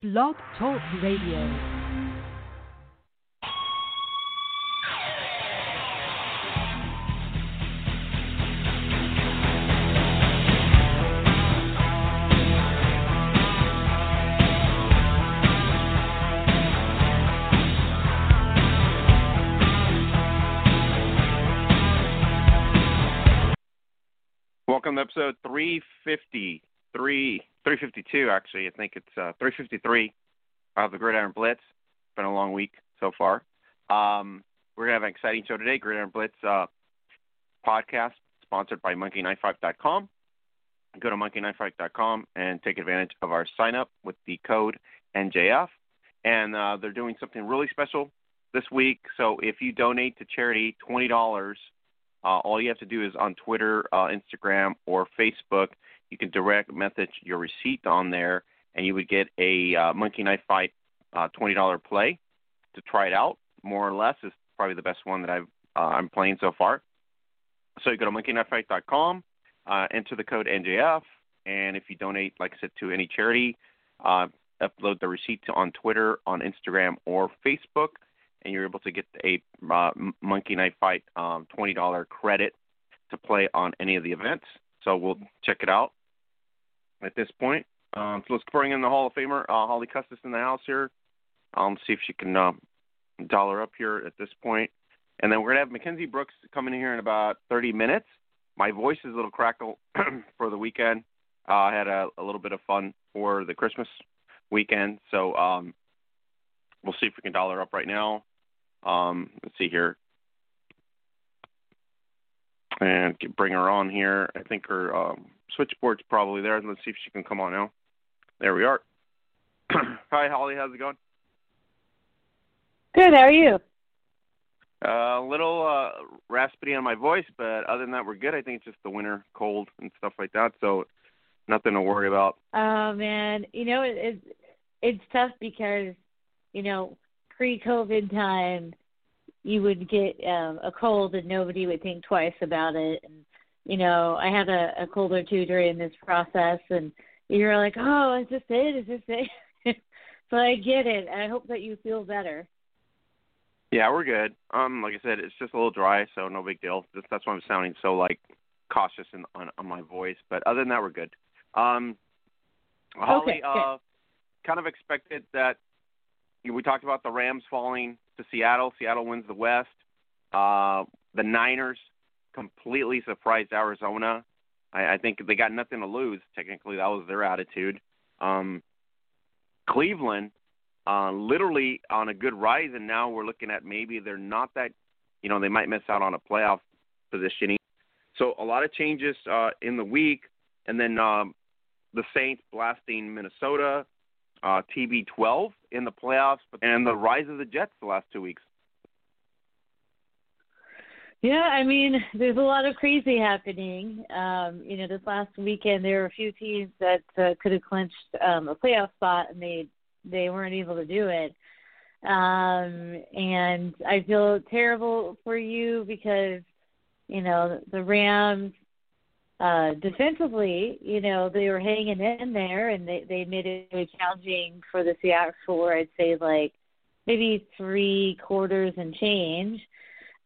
Blog Talk Radio. Welcome to episode 350, three, 352 actually. I think it's uh, 353 of the Gridiron Blitz. Been a long week so far. Um, we're to have an exciting show today. Gridiron Blitz uh, podcast sponsored by MonkeyKnifeFight.com. Go to MonkeyKnifeFight.com and take advantage of our sign up with the code NJF. And uh, they're doing something really special this week. So if you donate to charity $20, uh, all you have to do is on Twitter, uh, Instagram, or Facebook, you can direct message your receipt on there, and you would get a uh, Monkey Knife Fight uh, twenty dollar play to try it out. More or less is probably the best one that I've uh, I'm playing so far. So you go to monkeyknifefight.com, uh, enter the code NJF, and if you donate, like I said, to any charity, uh, upload the receipt on Twitter, on Instagram, or Facebook and you're able to get a uh, Monkey Knife Fight um, twenty dollar credit to play on any of the events. So we'll check it out at this point. Um, so let's bring in the Hall of Famer uh, Holly Custis in the house here. Um, see if she can uh, dollar up here at this point, and then we're gonna have Mackenzie Brooks coming in here in about 30 minutes. My voice is a little crackle for the weekend. Uh, I had a, a little bit of fun for the Christmas weekend, so um, we'll see if we can dollar up right now. Um, let's see here. And bring her on here. I think her um, switchboard's probably there. Let's see if she can come on now. There we are. Hi, Holly. How's it going? Good. How are you? Uh, a little uh, raspy on my voice, but other than that, we're good. I think it's just the winter cold and stuff like that, so nothing to worry about. Oh man, you know it, it's it's tough because you know pre-COVID time, you would get um, a cold and nobody would think twice about it. And you know, I had a, a cold or two during this process, and you're like, "Oh, is this it? Is this it?" so I get it. I hope that you feel better. Yeah, we're good. Um, like I said, it's just a little dry, so no big deal. Just, that's why I'm sounding so like cautious in, on on my voice. But other than that, we're good. Um, Holly, okay, uh, kind of expected that we talked about the Rams falling to Seattle. Seattle wins the West. Uh, the Niners completely surprised Arizona. I, I think they got nothing to lose. Technically, that was their attitude. Um, Cleveland, uh, literally on a good rise, and now we're looking at maybe they're not that. You know, they might miss out on a playoff positioning. So a lot of changes uh, in the week, and then um, the Saints blasting Minnesota uh, TB12 in the playoffs, and the rise of the Jets the last two weeks. Yeah, I mean, there's a lot of crazy happening. Um, you know, this last weekend there were a few teams that uh, could have clinched um, a playoff spot, and they they weren't able to do it. Um, and I feel terrible for you because you know the Rams uh defensively, you know, they were hanging in there and they they made it really challenging for the Seattle for I'd say like maybe three quarters and change.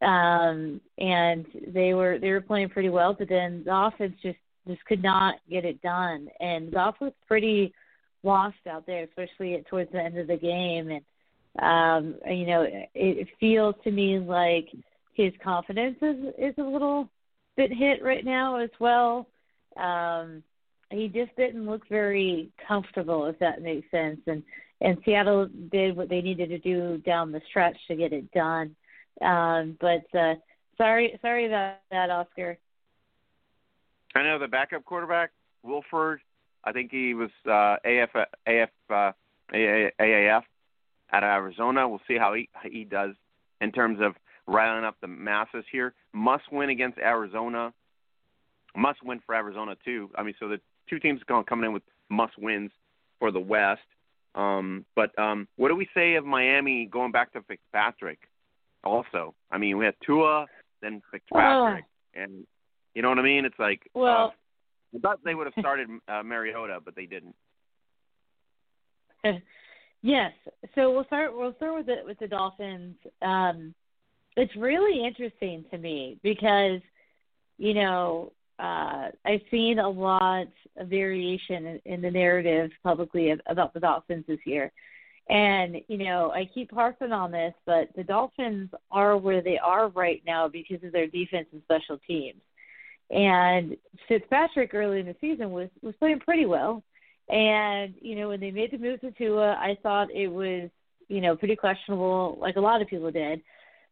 Um and they were they were playing pretty well, but then the offense just just could not get it done. And Goff was pretty lost out there, especially towards the end of the game and um you know, it, it feels to me like his confidence is is a little bit hit right now as well. Um, he just didn't look very comfortable, if that makes sense. And and Seattle did what they needed to do down the stretch to get it done. Um, but uh, sorry, sorry about that, Oscar. I know the backup quarterback Wolford. I think he was uh, AF AF uh, AAF out of Arizona. We'll see how he he does in terms of riling up the masses here. Must win against Arizona. Must win for Arizona too. I mean, so the two teams coming in with must wins for the West. Um, but um, what do we say of Miami going back to Fitzpatrick? Also, I mean, we had Tua, then Fitzpatrick, oh. and you know what I mean. It's like well, uh, I thought they would have started uh, Mariota, but they didn't. Yes. So we'll start. We'll start with the with the Dolphins. Um, it's really interesting to me because, you know, uh, I've seen a lot of variation in, in the narrative publicly of, about the Dolphins this year, and you know, I keep harping on this, but the Dolphins are where they are right now because of their defense and special teams. And Fitzpatrick early in the season was was playing pretty well. And you know, when they made the move to Tua, I thought it was you know pretty questionable, like a lot of people did.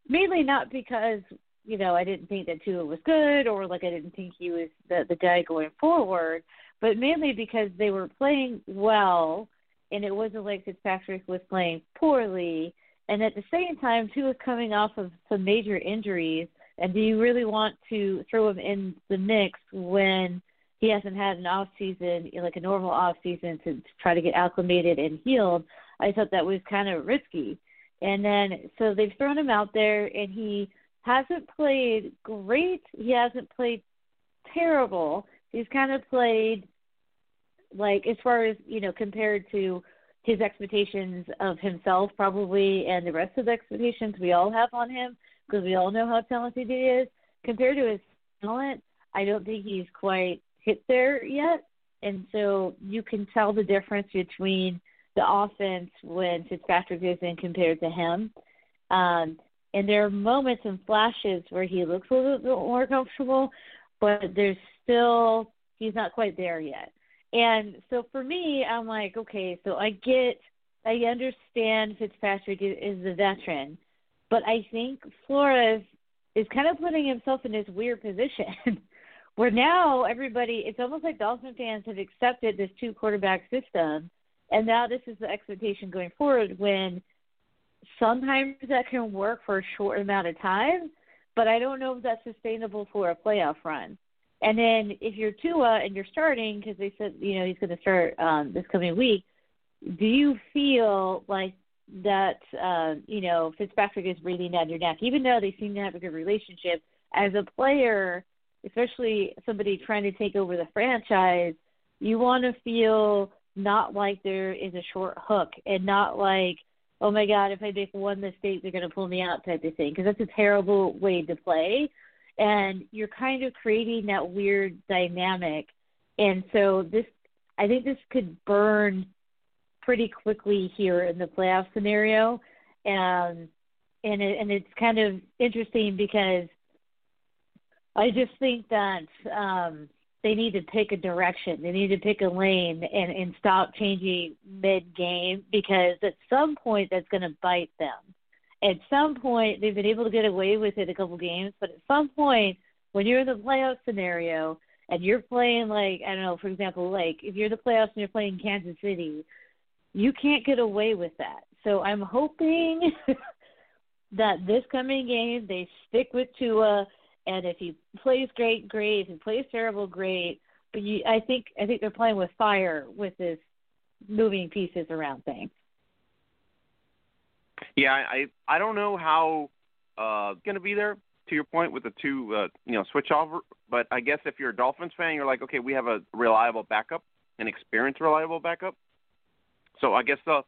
Mainly not because you know I didn't think that Tua was good, or like I didn't think he was the the guy going forward, but mainly because they were playing well and it wasn't like Fitzpatrick was playing poorly. And at the same time, Tua, was coming off of some major injuries. And do you really want to throw him in the mix when he hasn't had an off season, like a normal off season, to try to get acclimated and healed? I thought that was kind of risky. And then so they've thrown him out there, and he hasn't played great. He hasn't played terrible. He's kind of played like as far as you know compared to his expectations of himself probably and the rest of the expectations we all have on him because we all know how talented he is compared to his talent i don't think he's quite hit there yet and so you can tell the difference between the offense when Fitzpatrick is in compared to him. Um, and there are moments and flashes where he looks a little bit more comfortable, but there's still he's not quite there yet. And so for me, I'm like, okay, so I get, I understand Fitzpatrick is the veteran, but I think Flores is kind of putting himself in this weird position where now everybody, it's almost like Dolphin fans have accepted this two quarterback system, and now this is the expectation going forward. When sometimes that can work for a short amount of time, but I don't know if that's sustainable for a playoff run. And then if you're Tua and you're starting because they said you know he's going to start um, this coming week, do you feel like that uh, you know Fitzpatrick is breathing down your neck, even though they seem to have a good relationship as a player, especially somebody trying to take over the franchise? You want to feel not like there is a short hook and not like oh my god if i make one mistake they're going to pull me out type of thing because that's a terrible way to play and you're kind of creating that weird dynamic. And so this, I think this could burn pretty quickly here in the playoff scenario, and and it, and it's kind of interesting because I just think that um, they need to pick a direction. They need to pick a lane and and stop changing mid game because at some point that's going to bite them at some point they've been able to get away with it a couple games, but at some point when you're in the playoff scenario and you're playing like I don't know, for example, like if you're the playoffs and you're playing Kansas City, you can't get away with that. So I'm hoping that this coming game they stick with Tua and if he plays great, great. If he plays terrible, great. But you I think I think they're playing with fire with this moving pieces around thing. Yeah, I I don't know how uh going to be there. To your point with the two, uh, you know, switch over. But I guess if you're a Dolphins fan, you're like, okay, we have a reliable backup, an experienced reliable backup. So I guess they'll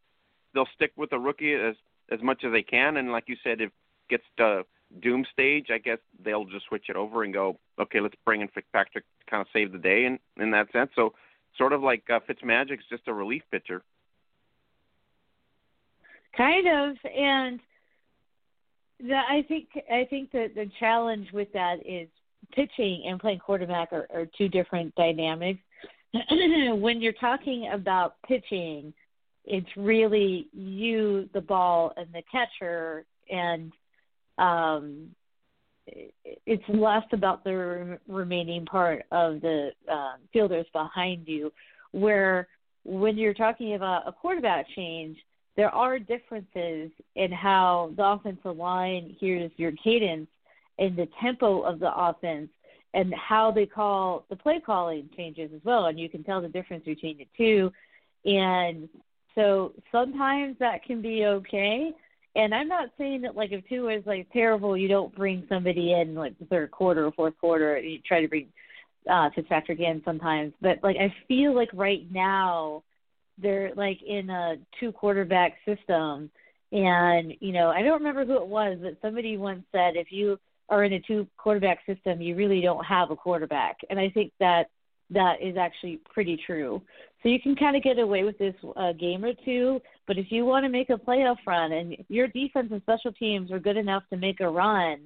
they'll stick with the rookie as as much as they can. And like you said, if gets to doom stage, I guess they'll just switch it over and go, okay, let's bring in Fitzpatrick to kind of save the day in in that sense. So sort of like uh, Fitzmagic's just a relief pitcher. Kind of, and the, I think I think that the challenge with that is pitching and playing quarterback are, are two different dynamics. when you're talking about pitching, it's really you, the ball, and the catcher, and um, it's less about the remaining part of the uh, fielders behind you. Where when you're talking about a quarterback change, there are differences in how the offensive line hears your cadence and the tempo of the offense and how they call the play calling changes as well and you can tell the difference between the two and so sometimes that can be okay and i'm not saying that like if Tua is like terrible you don't bring somebody in like the third quarter or fourth quarter you try to bring uh Fitzpatrick in sometimes. But like i feel like right now they're like in a two quarterback system. And you know i don't remember who it was but somebody once said if you are in a two quarterback system you really don't have a quarterback. And i think that that is actually pretty true so you can kind of get away with this uh, game or two but if you want to make a playoff run and your defense and special teams are good enough to make a run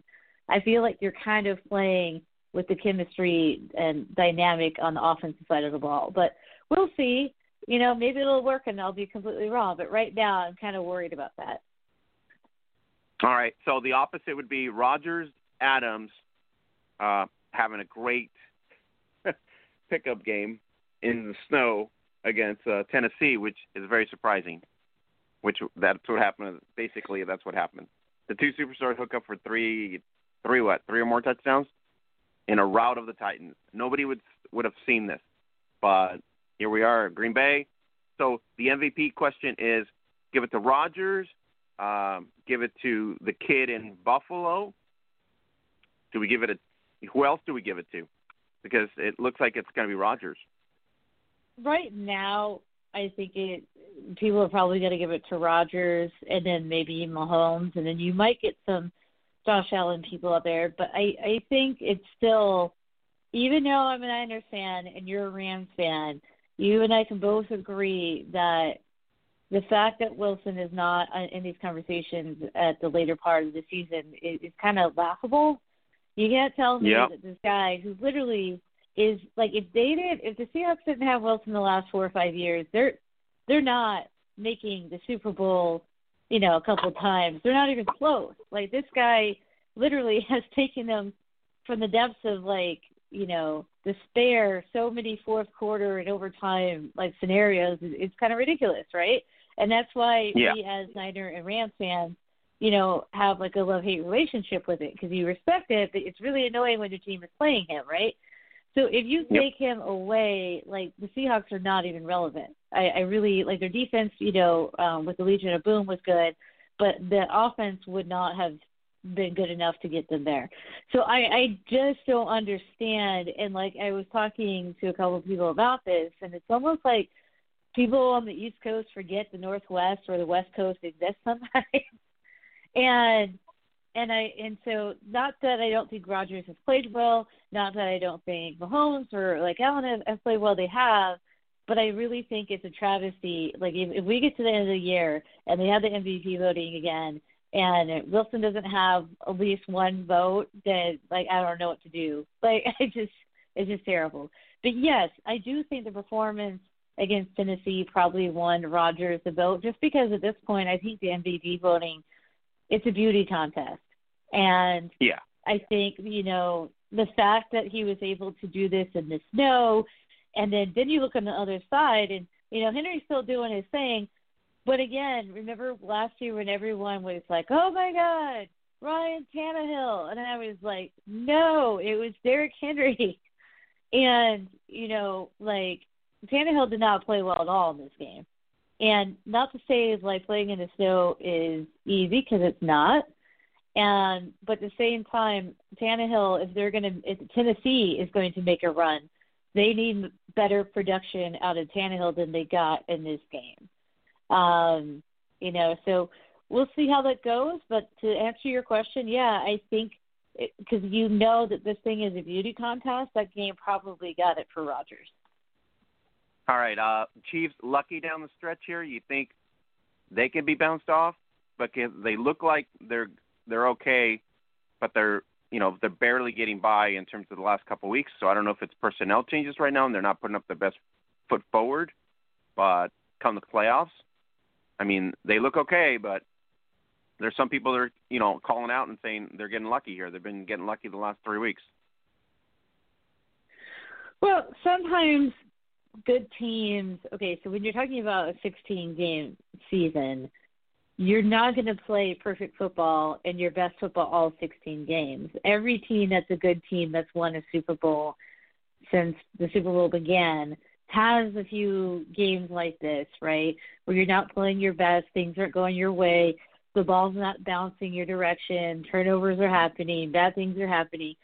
i feel like you're kind of playing with the chemistry and dynamic on the offensive side of the ball but we'll see you know, maybe it'll work and I'll be completely wrong. But right now, I'm kind of worried about that. All right. So the opposite would be Rodgers, Adams, uh, having a great pickup game in the snow against uh, Tennessee, which is very surprising. Which that's what happened. Basically, that's what happened. The two superstars hook up for three, three what? Three or more touchdowns in a rout of the Titans. Nobody would would have seen this, but here we are, Green Bay. So the MVP question is: give it to Rodgers, um, give it to the kid in Buffalo. Do we give it a? Who else do we give it to? Because it looks like it's going to be Rodgers. Right now, I think it. People are probably going to give it to Rodgers and then maybe Mahomes, and then you might get some Josh Allen people out there. But I, I think it's still, even though I'm an Niners fan and you're a Rams fan, you and I can both agree that the fact that Wilson is not in these conversations at the later part of the season is, is kind of laughable. You can't tell me yep. that this guy who literally is like if they did if the Seahawks didn't have Wilson the last four or five years, they're they're not making the Super Bowl, you know, a couple times. They're not even close. Like this guy literally has taken them from the depths of like you know, despair so many fourth quarter and overtime like scenarios it's kind of ridiculous, right? And that's why yeah. we as Niner and Rams fans, you know, have like a love hate relationship with it because you respect it, but it's really annoying when your team is playing him, right? So if you yep. take him away, like the Seahawks are not even relevant. I, I really like their defense, you know, um, with the Legion of Boom was good, but the offense would not have been good enough to get them there. So I, I just don't understand. And like I was talking to a couple of people about this, and it's almost like people on the East Coast forget the Northwest or the West Coast exists sometimes. and and I and so not that I don't think Rodgers has played well, not that I don't think Mahomes or like Allen have, have played well. They have, but I really think it's a travesty. Like if, if we get to the end of the year and they have the MVP voting again, and Wilson doesn't have at least one vote, then like I don't know what to do. Like I just it's just terrible. But yes, I do think the performance against Tennessee probably won Rodgers the vote just because at this point I think the MVP voting it's a beauty contest. And yeah. I think, you know, the fact that he was able to do this in the snow and then then you look on the other side and you know, Henry's still doing his thing, but again, remember last year when everyone was like, "Oh my God, Ryan Tannehill," and I was like, "No, it was Derrick Henry." And you know, like Tannehill did not play well at all in this game. And not to say like playing in the snow is easy because it's not. And but at the same time, Tannehill, if they're going to, if Tennessee is going to make a run, they need better production out of Tannehill than they got in this game. Um, you know, so we'll see how that goes. But to answer your question, yeah, I think because you know that this thing is a beauty contest, that game probably got it for Rodgers. All right, uh, Chiefs lucky down the stretch here. You think they can be bounced off, but they look like they're they're okay, but they're you know they're barely getting by in terms of the last couple of weeks. So I don't know if it's personnel changes right now and they're not putting up their best foot forward, but come the playoffs, I mean, they look okay, but there's some people that are, you know, calling out and saying they're getting lucky here. They've been getting lucky the last three weeks. Well, sometimes good teams. Okay, so when you're talking about a 16 game season, you're not going to play perfect football and your best football all 16 games. Every team that's a good team that's won a Super Bowl since the Super Bowl began has a few games like this, right, where you're not playing your best, things aren't going your way, the ball's not bouncing your direction, turnovers are happening, bad things are happening.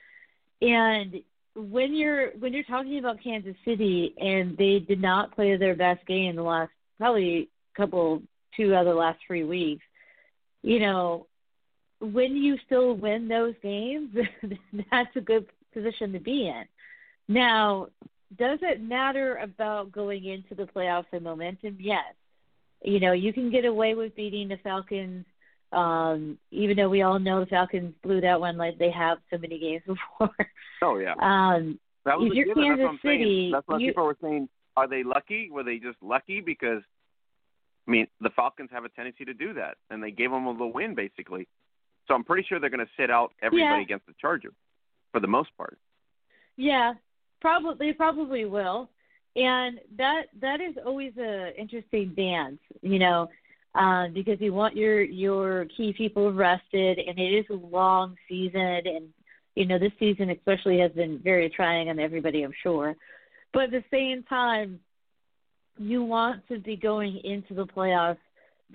And when you're when you're talking about Kansas City and they did not play their best game the last probably couple two of the last three weeks. You know, when you still win those games, that's a good position to be in. Now, does it matter about going into the playoffs and momentum? Yes. You know, you can get away with beating the Falcons, um, even though we all know the Falcons blew that one like they have so many games before. Oh yeah. Um, that was you're. Kansas That's what I'm City, saying. That's what you, people were saying. Are they lucky? Were they just lucky because? I mean, the Falcons have a tendency to do that, and they gave them a little win basically. So I'm pretty sure they're going to sit out everybody Yeah. against the Chargers for the most part. Yeah, probably they probably will, and that that is always a interesting dance, you know, uh, because you want your your key people rested, and it is a long season, and you know this season especially has been very trying on everybody, I'm sure, but at the same time, you want to be going into the playoffs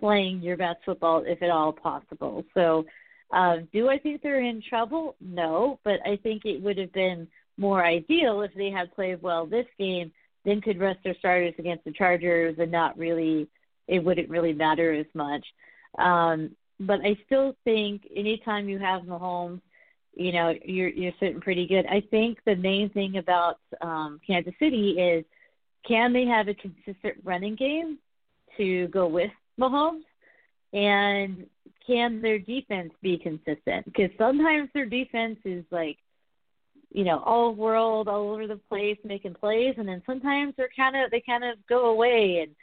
playing your best football if at all possible. So. Uh, do I think they're in trouble? No, but I think it would have been more ideal if they had played well this game, then could rest their starters against the Chargers and not really it wouldn't really matter as much. Um, but I still think anytime you have Mahomes, you know, you're you're sitting pretty good. I think the main thing about um Kansas City is can they have a consistent running game to go with Mahomes? And can their defense be consistent? Because sometimes their defense is like you know, all world, all over the place, making plays, and then sometimes they're kind of they kind of go away and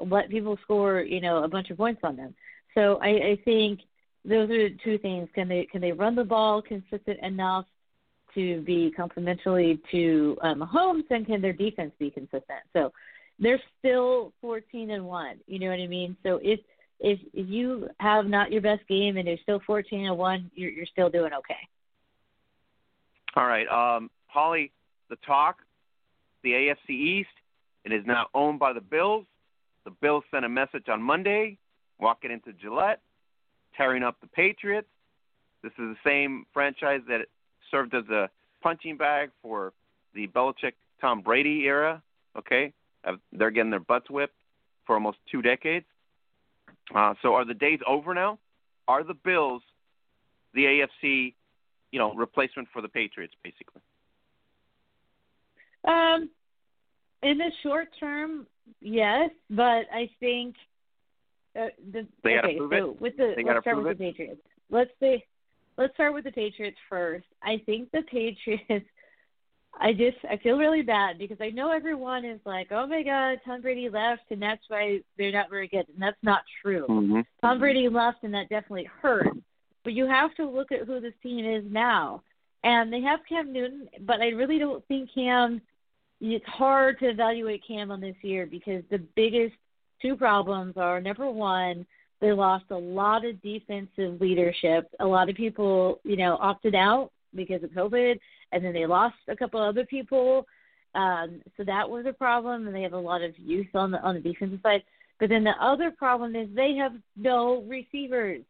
let people score, you know, a bunch of points on them. So I, I think those are two things: can they can they run the ball consistent enough to be complementary to um, Mahomes, and can their defense be consistent? So they're still fourteen and one. You know what I mean? So if if if you have not your best game and you're still fourteen and one, you're you're still doing okay. All right, um, Holly, the talk, the AFC East, it is now owned by the Bills. The Bills sent a message on Monday, walking into Gillette, tearing up the Patriots. This is the same franchise that served as a punching bag for the Belichick Tom Brady era. Okay, they're getting their butts whipped for almost two decades. Uh, so are the days over now? Are the Bills the AFC, you know, replacement for the Patriots, basically? Um, in the short term, yes, but I think uh, the They okay. prove so it? with the They let's start with the Patriots. Let's say let's start with the Patriots first. I think the Patriots. I just I feel really bad because I know everyone is like, oh my God, Tom Brady left, and that's why they're not very good, and that's not true. Mm-hmm. Tom Brady left, and that definitely hurt. But you have to look at who this team is now. And they have Cam Newton, but I really don't think Cam. It's hard to evaluate Cam on this year because the biggest two problems are number one, they lost a lot of defensive leadership. A lot of people, you know, opted out because of COVID, and then they lost a couple other people. Um, so that was a problem, and they have a lot of youth on the on the defensive side. But then the other problem is they have no receivers,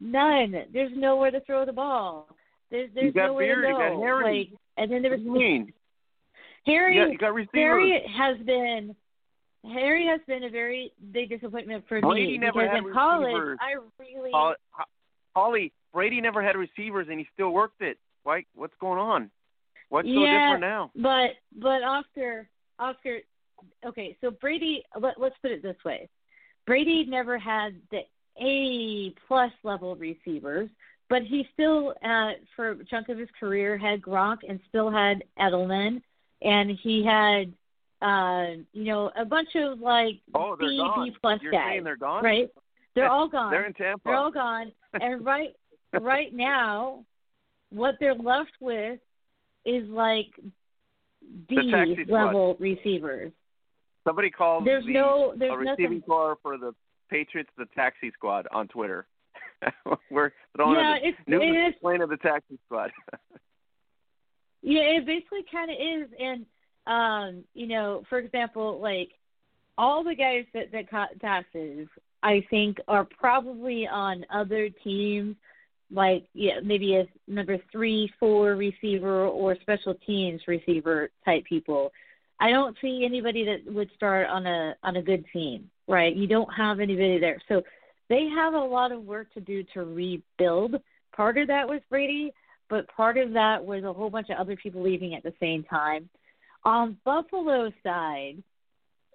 none. There's nowhere to throw the ball. There's there's nowhere Beard, to you got go. Like, and then there was do you mean? Harry. You got, you got receivers. Harry has been Harry has been a very big disappointment for Brady me never because had in college receivers. I really Holly, Holly, Brady never had receivers, and he still worked it. Why? What's going on? What's so different now? But but Oscar Oscar okay, so Brady let, let's put it this way. Brady never had the A plus level receivers, but he still uh for a chunk of his career had Gronk and still had Edelman and he had uh you know, a bunch of like Oh, they're B gone. B plus You're guys. saying they're gone? Right? They're all gone. They're in Tampa. They're all gone. And right right now, what they're left with is like D level receivers. Somebody called There's the, no a receiving nothing car for the Patriots the taxi squad on Twitter. We're throwing Yeah, the it's new it is plane of the taxi squad. yeah, it basically kinda is and um, you know, for example, like all the guys that that caught taxes I think are probably on other teams like yeah, maybe a number three, four receiver or special teams receiver type people. I don't see anybody that would start on a on a good team right? You don't have anybody there. So they have a lot of work to do to rebuild. Part of that was Brady, but part of that was a whole bunch of other people leaving at the same time. On Buffalo's side,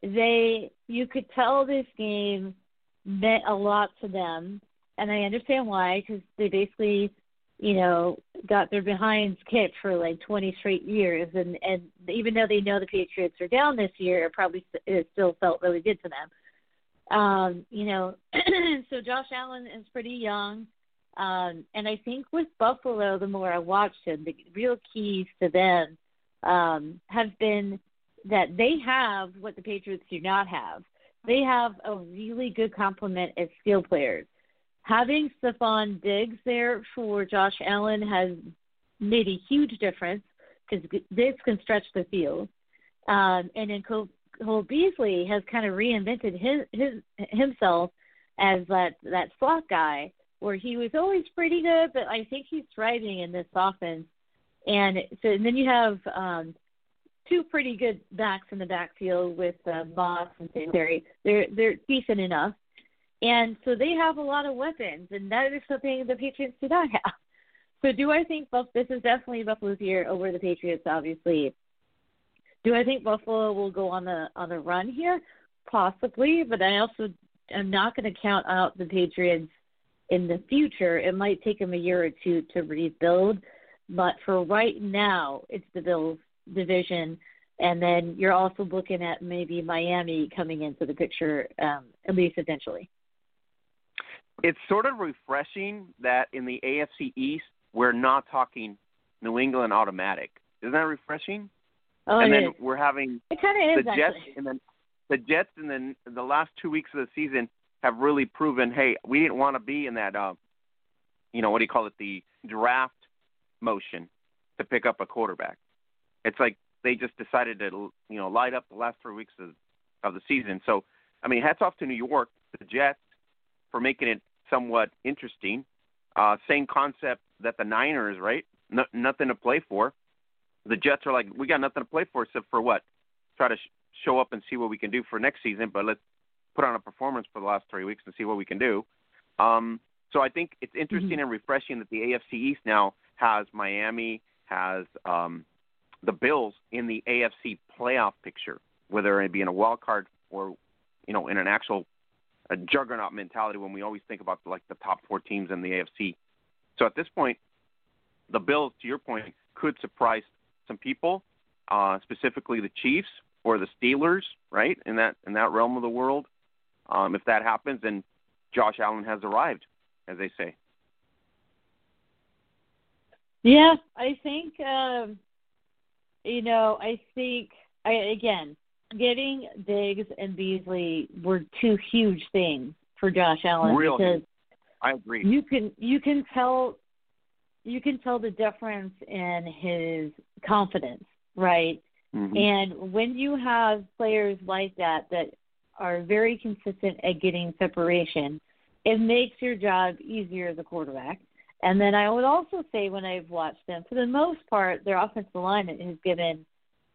they you could tell this game meant a lot to them, and I understand why because they basically, you know, got their behinds kicked for like 20 straight years, and and even though they know the Patriots are down this year, it probably it still felt really good to them. Um, you know, so Josh Allen is pretty young. Um, and I think with Buffalo, the more I watched him, the real keys to them um, have been that they have what the Patriots do not have. They have a really good complement of skill players. Having Stefon Diggs there for Josh Allen has made a huge difference because Diggs can stretch the field. Um, and then Cole, Cole Beasley has kind of reinvented his, his himself as that that slot guy, where he was always pretty good, but I think he's thriving in this offense. And so and then you have um, two pretty good backs in the backfield with uh, Moss and Singletary. They're they're decent enough, and so they have a lot of weapons, and that is something the Patriots do not have. So do I think Buff- this is definitely Buffalo's year over the Patriots? Obviously. Do I think Buffalo will go on the on the run here? Possibly, but I also am not going to count out the Patriots in the future. It might take them a year or two to rebuild, but for right now, it's the Bills division. And then you're also looking at maybe Miami coming into the picture, um, at least eventually. It's sort of refreshing that in the AFC East we're not talking New England automatic. Isn't that refreshing? Oh, and it then is. we're having It kind of the Jets, actually. and then the Jets, and then the last two weeks of the season have really proven, hey, we didn't want to be in that, uh, you know, what do you call it, the draft motion to pick up a quarterback. It's like they just decided to, you know, light up the last three weeks of, of the season. So, I mean, hats off to New York, the Jets, for making it somewhat interesting. Uh, same concept that the Niners, right? No, nothing to play for. The Jets are like, we got nothing to play for except for what? Try to sh- show up and see what we can do for next season, but let's put on a performance for the last three weeks and see what we can do. Um, so I think it's interesting Mm-hmm. and refreshing that the AFC East now has Miami, has um, the Bills in the AFC playoff picture, whether it be in a wild card or you know in an actual a juggernaut mentality when we always think about like the top four teams in the AFC. So at this point, the Bills, to your point, could surprise some people, uh, specifically the Chiefs or the Steelers, right? In that in that realm of the world. Um, if that happens, then Josh Allen has arrived, as they say. Yeah, I think um you know, I think I again, getting Diggs and Beasley were two huge things for Josh Allen Real because I agree. you can you can tell you can tell the difference in his confidence, right? Mhm. And when you have players like that that are very consistent at getting separation, it makes your job easier as a quarterback. And then I would also say when I've watched them, for the most part, their offensive line has given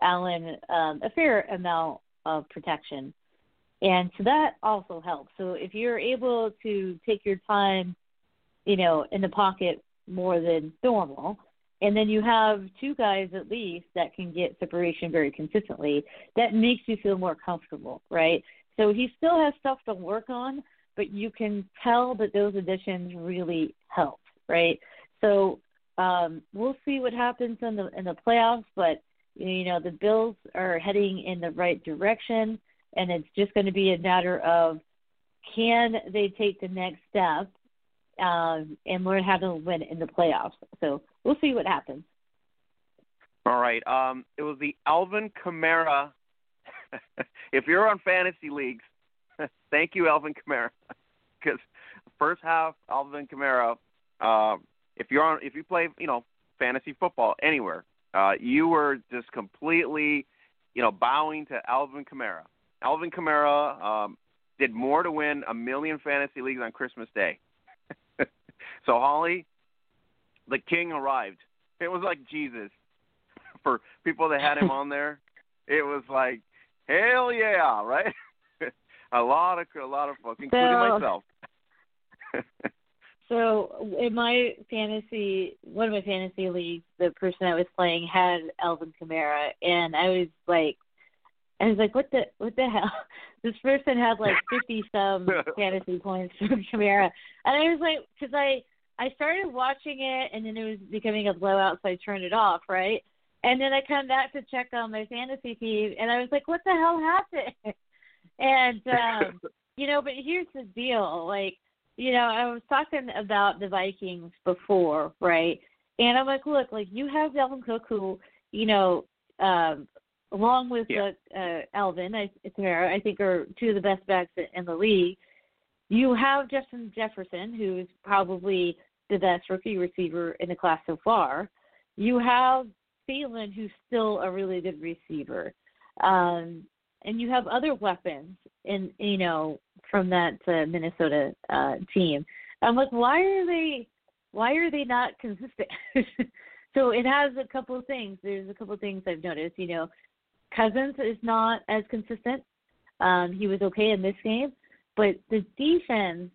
Allen um, a fair amount of protection. And so that also helps. So if you're able to take your time, you know, in the pocket more than normal, and then you have two guys at least that can get separation very consistently, that makes you feel more comfortable, right? So he still has stuff to work on, but you can tell that those additions really help, right? So um, we'll see what happens in the in the playoffs, but you know the Bills are heading in the right direction, and it's just going to be a matter of can they take the next step um, and learn how to win in the playoffs. So we'll see what happens. All right. Um, it was the Alvin Kamara. if you're on fantasy leagues, thank you, Alvin Kamara, because first half Alvin Kamara. Uh, if you're on, if you play, you know, fantasy football anywhere, uh, you were just completely, you know, bowing to Alvin Kamara. Alvin Kamara um, did more to win a million fantasy leagues on Christmas Day. so Holly, the king arrived. It was like Jesus for people that had him on there. It was like, hell yeah, right? a lot of a lot of folks, including So- myself. So in my fantasy, one of my fantasy leagues, the person I was playing had Alvin Kamara, and I was like, I was like, what the what the hell? This person had like fifty some fantasy points from Kamara, and I was like, because I I started watching it, and then it was becoming a blowout, so I turned it off, right? And then I come back to check on my fantasy team, and I was like, what the hell happened? and um, you know, but here's the deal, like you know, I was talking about the Vikings before, right? And I'm like, look, like you have Dalvin Cook, who, you know, um, along with Yeah. uh, uh, Alvin, I, Kamara, I think are two of the best backs in the league. You have Justin Jefferson, who's probably the best rookie receiver in the class so far. You have Thielen, who's still a really good receiver. Um, and you have other weapons in you know from that uh, Minnesota uh, team. I'm like, why are they why are they not consistent? so it has a couple of things. There's a couple of things I've noticed. You know, Cousins is not as consistent. Um, he was okay in this game, but the defense,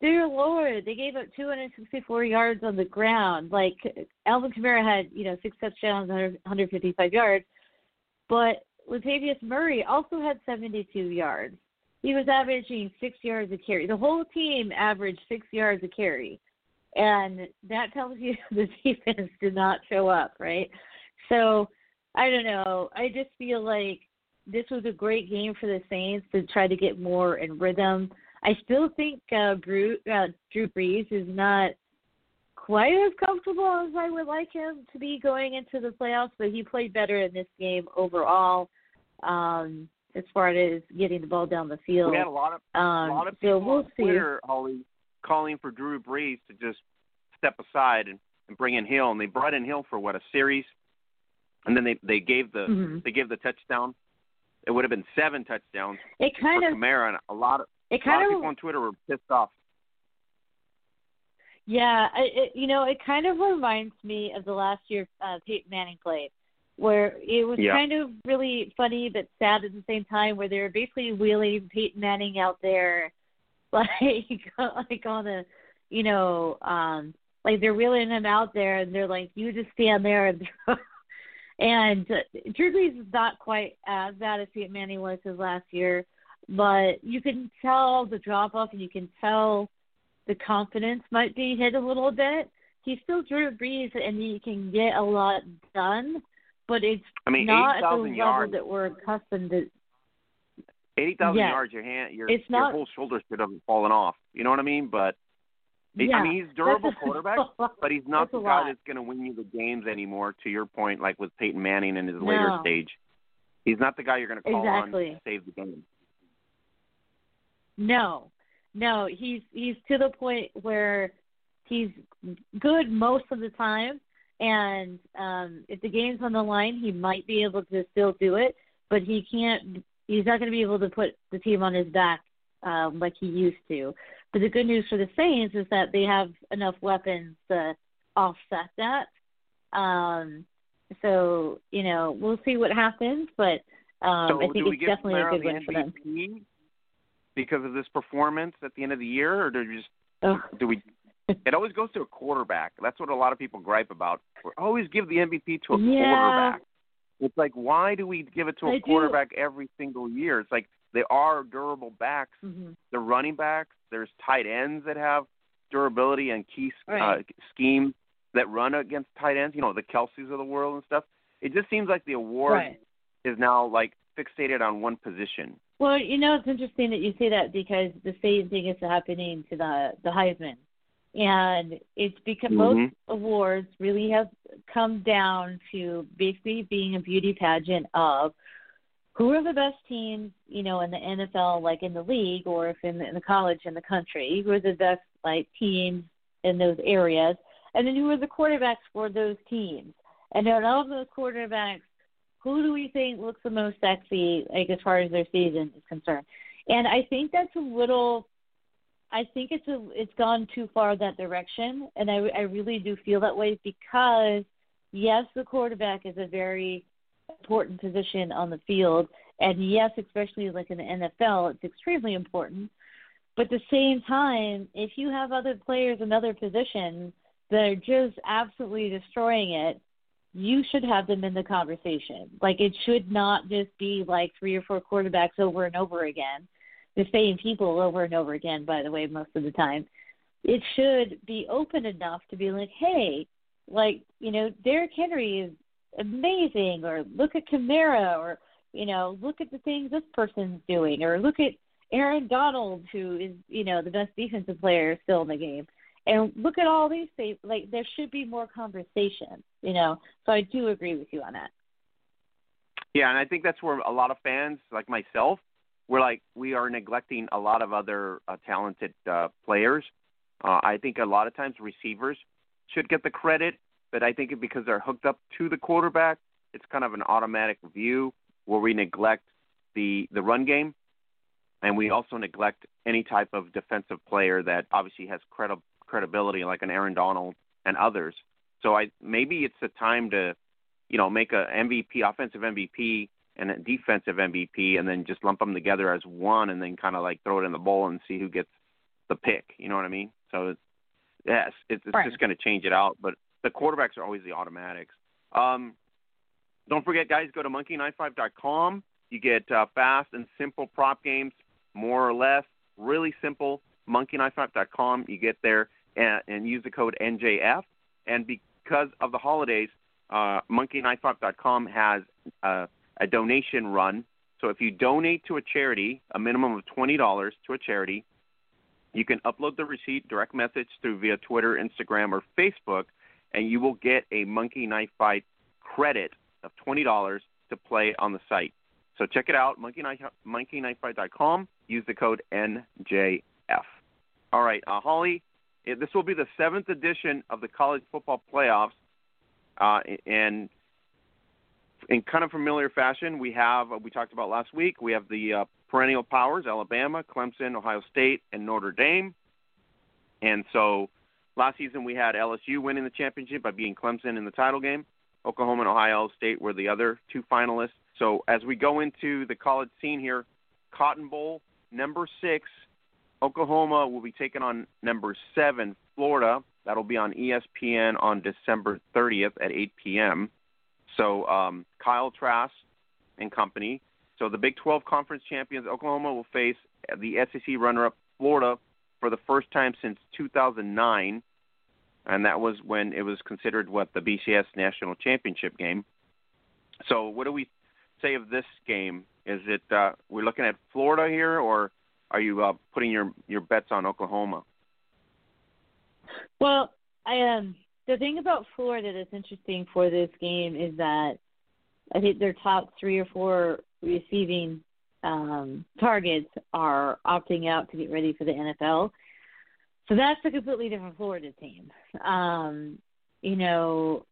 dear Lord, they gave up 264 yards on the ground. Like Alvin Kamara had, you know, six touchdowns, 100 155 yards, but Latavius Murray also had 72 yards. He was averaging six yards a carry. The whole team averaged six yards a carry, and that tells you the defense did not show up, right? So I don't know. I just feel like this was a great game for the Saints to try to get more in rhythm. I still think uh, Drew, uh, Drew Brees is not quite as comfortable as I would like him to be going into the playoffs, but he played better in this game overall. Um, as far as getting the ball down the field, We had a lot of um, a lot of so people we'll on see. Holly, calling for Drew Brees to just step aside and, and bring in Hill, and they brought in Hill for what a series, and then they they gave the Mhm. they gave the touchdown. It would have been seven touchdowns It kind of, Kamara, and a lot of it a lot kind of people on Twitter were pissed off. Yeah, I, it, you know, it kind of reminds me of the last year uh, Peyton Manning played, where it was Yeah. kind of really funny but sad at the same time, where they were basically wheeling Peyton Manning out there, like like on a, you know, um, like they're wheeling him out there, and they're like, you just stand there and. throw. And uh, Drew Brees is not quite as bad as Peyton Manning was his last year, but you can tell the drop off, and you can tell the confidence might be hit a little bit. He's still Drew Brees, and he can get a lot done, but it's I mean, not at the level yards, that we're accustomed to. eighty thousand Yes. yards. Your hand, your It's your not- whole shoulder should have fallen off. You know what I mean? But he- Yeah, I mean, he's durable quarterback, but he's not the guy lot. that's going to win you the games anymore. To your point, like with Peyton Manning in his No. later stage, he's not the guy you're going to call Exactly. on to save the game. No, no, he's he's to the point where he's good most of the time, and um if the game's on the line, he might be able to still do it, but he can't. He's not going to be able to put the team on his back um, like he used to. But the good news for the Saints is that they have enough weapons to offset that. Um, so you know we'll see what happens, but um, so I think it's definitely a good win for them. Because of this performance at the end of the year, or do we just Ugh. do we? It always goes to a quarterback. That's what a lot of people gripe about. We always give the MVP to a Yeah. quarterback. It's like, why do we give it to a I do. quarterback every single year? It's like they are durable backs. hmm The running backs. There's tight ends that have durability and key uh, schemes that run against tight ends. You know, the Kelseys of the world and stuff. It just seems like the award Right. is now like fixated on one position. Well, you know, it's interesting that you say that because the same thing is happening to the the Heisman, and it's because Mhm. most awards really have come down to basically being a beauty pageant of who are the best teams, you know, in the NFL, like in the league, or if in the, in the college in the country, who are the best like teams in those areas, and then who are the quarterbacks for those teams, and then all of those quarterbacks who do we think looks the most sexy, like as far as their season is concerned? And I think that's a little. I think it's a it's gone too far that direction, and I I really do feel that way because yes, the quarterback is a very important position on the field, And yes, especially like in the NFL, it's extremely important. But at the same time, if you have other players in other positions that are just absolutely destroying it, you should have them in the conversation. Like it should not just be like three or four quarterbacks over and over again, the same people over and over again, by the way, most of the time. It should be open enough to be like, hey, like, you know, Derrick Henry is amazing, or look at Kamara, or, you know, look at the things this person's doing, or look at Aaron Donald, who is, you know, the best defensive player still in the game and look at all these things. Like there should be more conversation, you know. So I do agree with you on that. Yeah, and I think that's where a lot of fans, like myself, we're like we are neglecting a lot of other uh, talented uh, players. Uh, I think a lot of times receivers should get the credit, but I think because they're hooked up to the quarterback, it's kind of an automatic view where we neglect the the run game, and we also neglect any type of defensive player that obviously has credible credibility like an Aaron Donald and others. So I maybe it's a time to, you know, make a MVP, offensive MVP and a defensive MVP, and then just lump them together as one, and then kind of like throw it in the bowl and see who gets the pick. You know what I mean? So it's, yes, it's, it's right. just going to change it out. But the quarterbacks are always the automatics. Um, don't forget, guys, go to monkeyknifefight.com. You get uh, fast and simple prop games, more or less, really simple. Monkeyknifefight.com. You get there and, and use the code NJF. And because of the holidays, uh, has a donation run. So if you donate to a charity, a minimum of $20 to a charity, you can upload the receipt, direct message through via Twitter, Instagram, or Facebook, and you will get a Monkey Knife Fight credit of $20 to play on the site. So check it out, monkeyknife.com. Use the code NJF. All right, uh, Holly, this will be the seventh edition of the college football playoffs, uh, and in kind of familiar fashion, we have we talked about last week. We have the uh, perennial powers: Alabama, Clemson, Ohio State, and Notre Dame. And so, last season we had LSU winning the championship by beating Clemson in the title game. Oklahoma and Ohio State were the other two finalists. So as we go into the college scene here, Cotton Bowl number six Oklahoma will be taking on number seven, Florida. That'll be on ESPN on December 30th at 8 p.m. So um, Kyle Trask and company. So the Big 12 conference champions, Oklahoma, will face the SEC runner-up Florida for the first time since 2009, and that was when it was considered what the BCS national championship game. So what do we say of this game? Is it uh, we're looking at Florida here, or are you uh, putting your your bets on Oklahoma? Well, I um the thing about Florida that's interesting for this game is that I think their top three or four receiving um, targets are opting out to get ready for the NFL. So that's a completely different Florida team. Um, you know,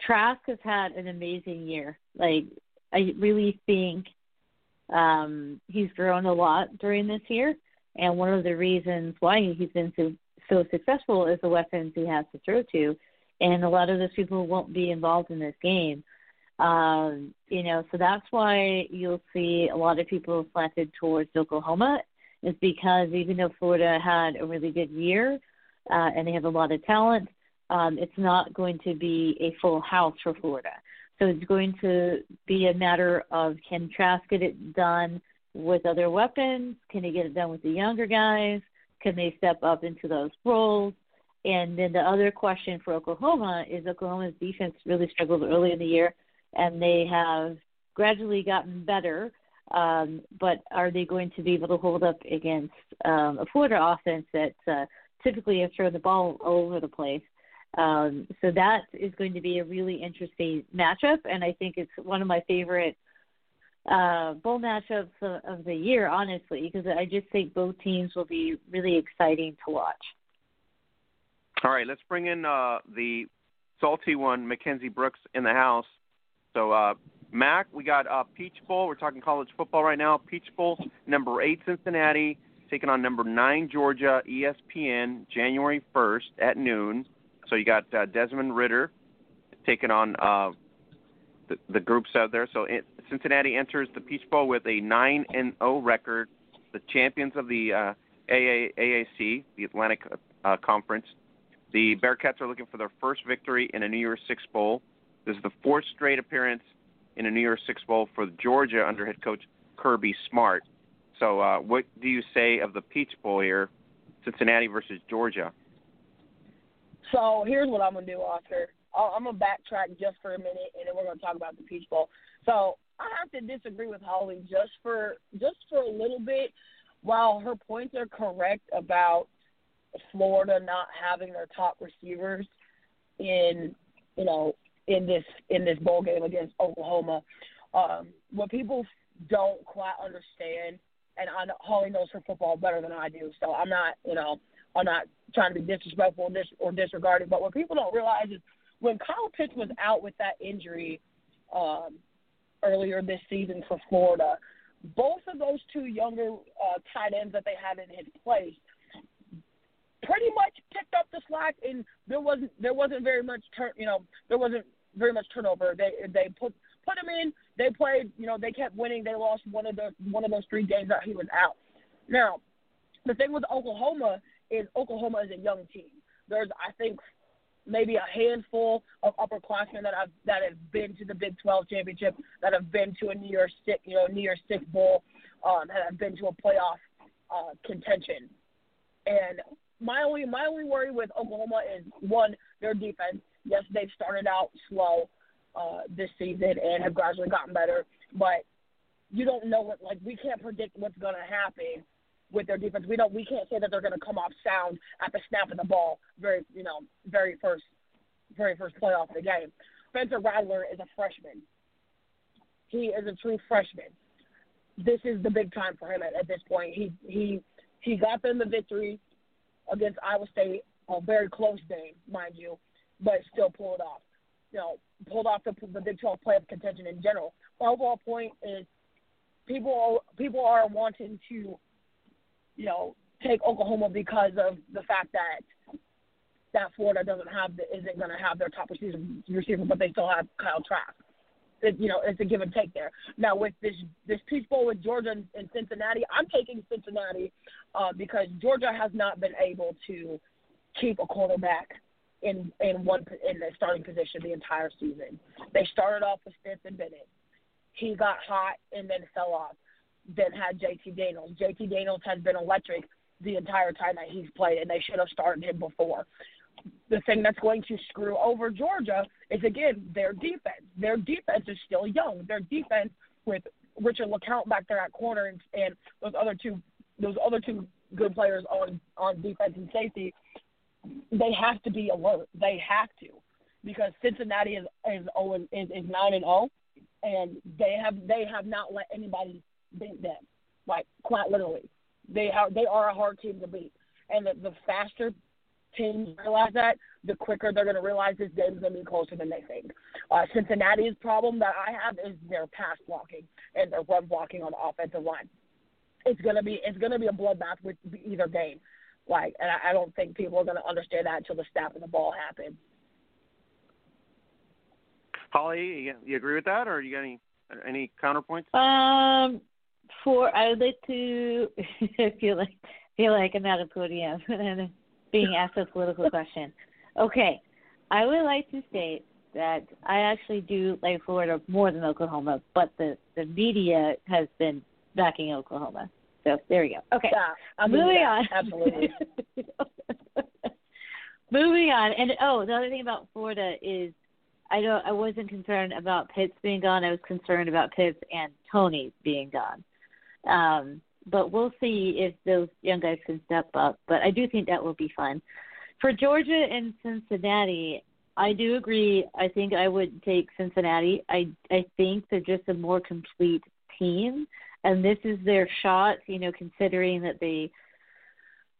Trask has had an amazing year. Like I really think um, he's grown a lot during this year, and one of the reasons why he's been so so successful is the weapons he has to throw to, and a lot of those people won't be involved in this game. Um, you know, so that's why you'll see a lot of people slanted towards Oklahoma, is because even though Florida had a really good year uh, and they have a lot of talent, um, it's not going to be a full house for Florida. So it's going to be a matter of can Trask get it done with other weapons? Can he get it done with the younger guys? Can they step up into those roles? And then the other question for Oklahoma is Oklahoma's defense really struggled early in the year, and they have gradually gotten better. Um, but are they going to be able to hold up against um, a Florida offense that uh, typically has thrown the ball all over the place? Um, so that is going to be a really interesting matchup, and I think it's one of my favorite uh, bowl matchups of, of the year, honestly, because I just think both teams will be really exciting to watch. All right, let's bring in uh, the salty one, Mackenzie Brooks, in the house. So, uh, Mac, we got uh, Peach Bowl. We're talking college football right now. Peach Bowl, number eight, Cincinnati, taking on number nine, Georgia, ESPN, January 1st at noon. So you got uh, Desmond Ridder taking on uh, the, the groups out there. So it, Cincinnati enters the Peach Bowl with a nine and zero record, the champions of the uh, AA, AAC, the Atlantic uh, Conference. The Bearcats are looking for their first victory in a New Year's Six Bowl. This is the fourth straight appearance in a New Year's Six Bowl for Georgia under head coach Kirby Smart. So, uh, what do you say of the Peach Bowl here, Cincinnati versus Georgia? So here's what I'm gonna do, Oscar. I'm gonna backtrack just for a minute, and then we're gonna talk about the Peach Bowl. So I have to disagree with Holly just for just for a little bit. While her points are correct about Florida not having their top receivers in you know in this in this bowl game against Oklahoma, um, what people don't quite understand, and I know Holly knows her football better than I do, so I'm not you know I'm not trying to be disrespectful or, dis- or disregarding, but what people don't realize is when Kyle Pitts was out with that injury um, earlier this season for Florida, both of those two younger uh, tight ends that they had in his place pretty much picked up the slack, and there wasn't there wasn't very much turn you know there wasn't very much turnover. They they put put him in. They played you know they kept winning. They lost one of the one of those three games that he was out. Now, the thing with Oklahoma is Oklahoma is a young team. There's I think maybe a handful of upperclassmen that have that have been to the Big 12 championship, that have been to a New Year's Six, you know, New Year's Six bowl, um, that have been to a playoff uh, contention. And my only my only worry with Oklahoma is one their defense. Yes, they've started out slow uh, this season and have gradually gotten better, but you don't know what like we can't predict what's going to happen with their defense. We don't we can't say that they're going to come off sound at the snap of the ball very you know very first very first playoff of the game. Spencer Rattler is a freshman. He is a true freshman. This is the big time for him at, at this point. He he he got them the victory against Iowa State, a very close game, mind you, but still pulled off. You know, pulled off the, the Big 12 playoff contention in general. My overall point is people people are wanting to you know, take Oklahoma because of the fact that that Florida doesn't have the, isn't going to have their top receiver, receiver, but they still have Kyle Trask. It, you know, it's a give and take there. Now with this this Peach Bowl with Georgia and, and Cincinnati, I'm taking Cincinnati uh, because Georgia has not been able to keep a quarterback in in one in the starting position the entire season. They started off with Stetson Bennett. He got hot and then fell off than had JT Daniels. JT Daniels has been electric the entire time that he's played, and they should have started him before. The thing that's going to screw over Georgia is again their defense. Their defense is still young. Their defense with Richard LeCounte back there at corner and, and those other two those other two good players on on defense and safety, they have to be alert. They have to because Cincinnati is is oh is, is nine and zero, and they have they have not let anybody beat them. Like quite literally, they are they are a hard team to beat. And the, the faster teams realize that, the quicker they're going to realize this game is going to be closer than they think. Uh, Cincinnati's problem that I have is their pass blocking and their run blocking on the offensive line. It's gonna be it's gonna be a bloodbath with either game. Like, and I, I don't think people are going to understand that until the snap of the ball happens. Holly, you agree with that, or you got any any counterpoints? Um, for I would like to feel like feel like I'm at a podium and being asked a political question. Okay, I would like to state that I actually do like Florida more than Oklahoma, but the the media has been backing Oklahoma. So there we go. Okay, yeah, I'm moving on. Absolutely. moving on, and oh, the other thing about Florida is I don't I wasn't concerned about Pitts being gone. I was concerned about Pitts and Toney being gone. Um, but we'll see if those young guys can step up. But I do think that will be fun. For Georgia and Cincinnati, I do agree. I think I would take Cincinnati. I I think they're just a more complete team, and this is their shot. You know, considering that they,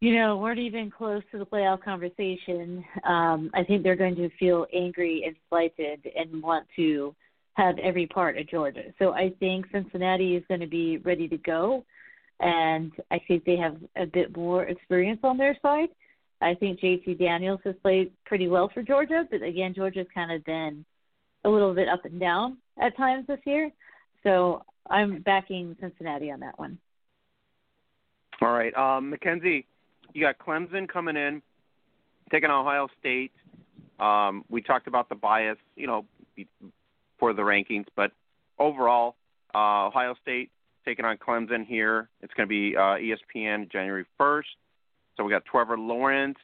you know, weren't even close to the playoff conversation. Um, I think they're going to feel angry and slighted and want to have every part of Georgia. So I think Cincinnati is going to be ready to go, and I think they have a bit more experience on their side. I think JT Daniels has played pretty well for Georgia, but again, Georgia's kind of been a little bit up and down at times this year. So I'm backing Cincinnati on that one. All right, um, Mackenzie, you got Clemson coming in, taking Ohio State. Um, we talked about the bias, you know, for the rankings, but overall, uh, Ohio State taking on Clemson here. It's going to be uh, ESPN January 1st. So we got Trevor Lawrence.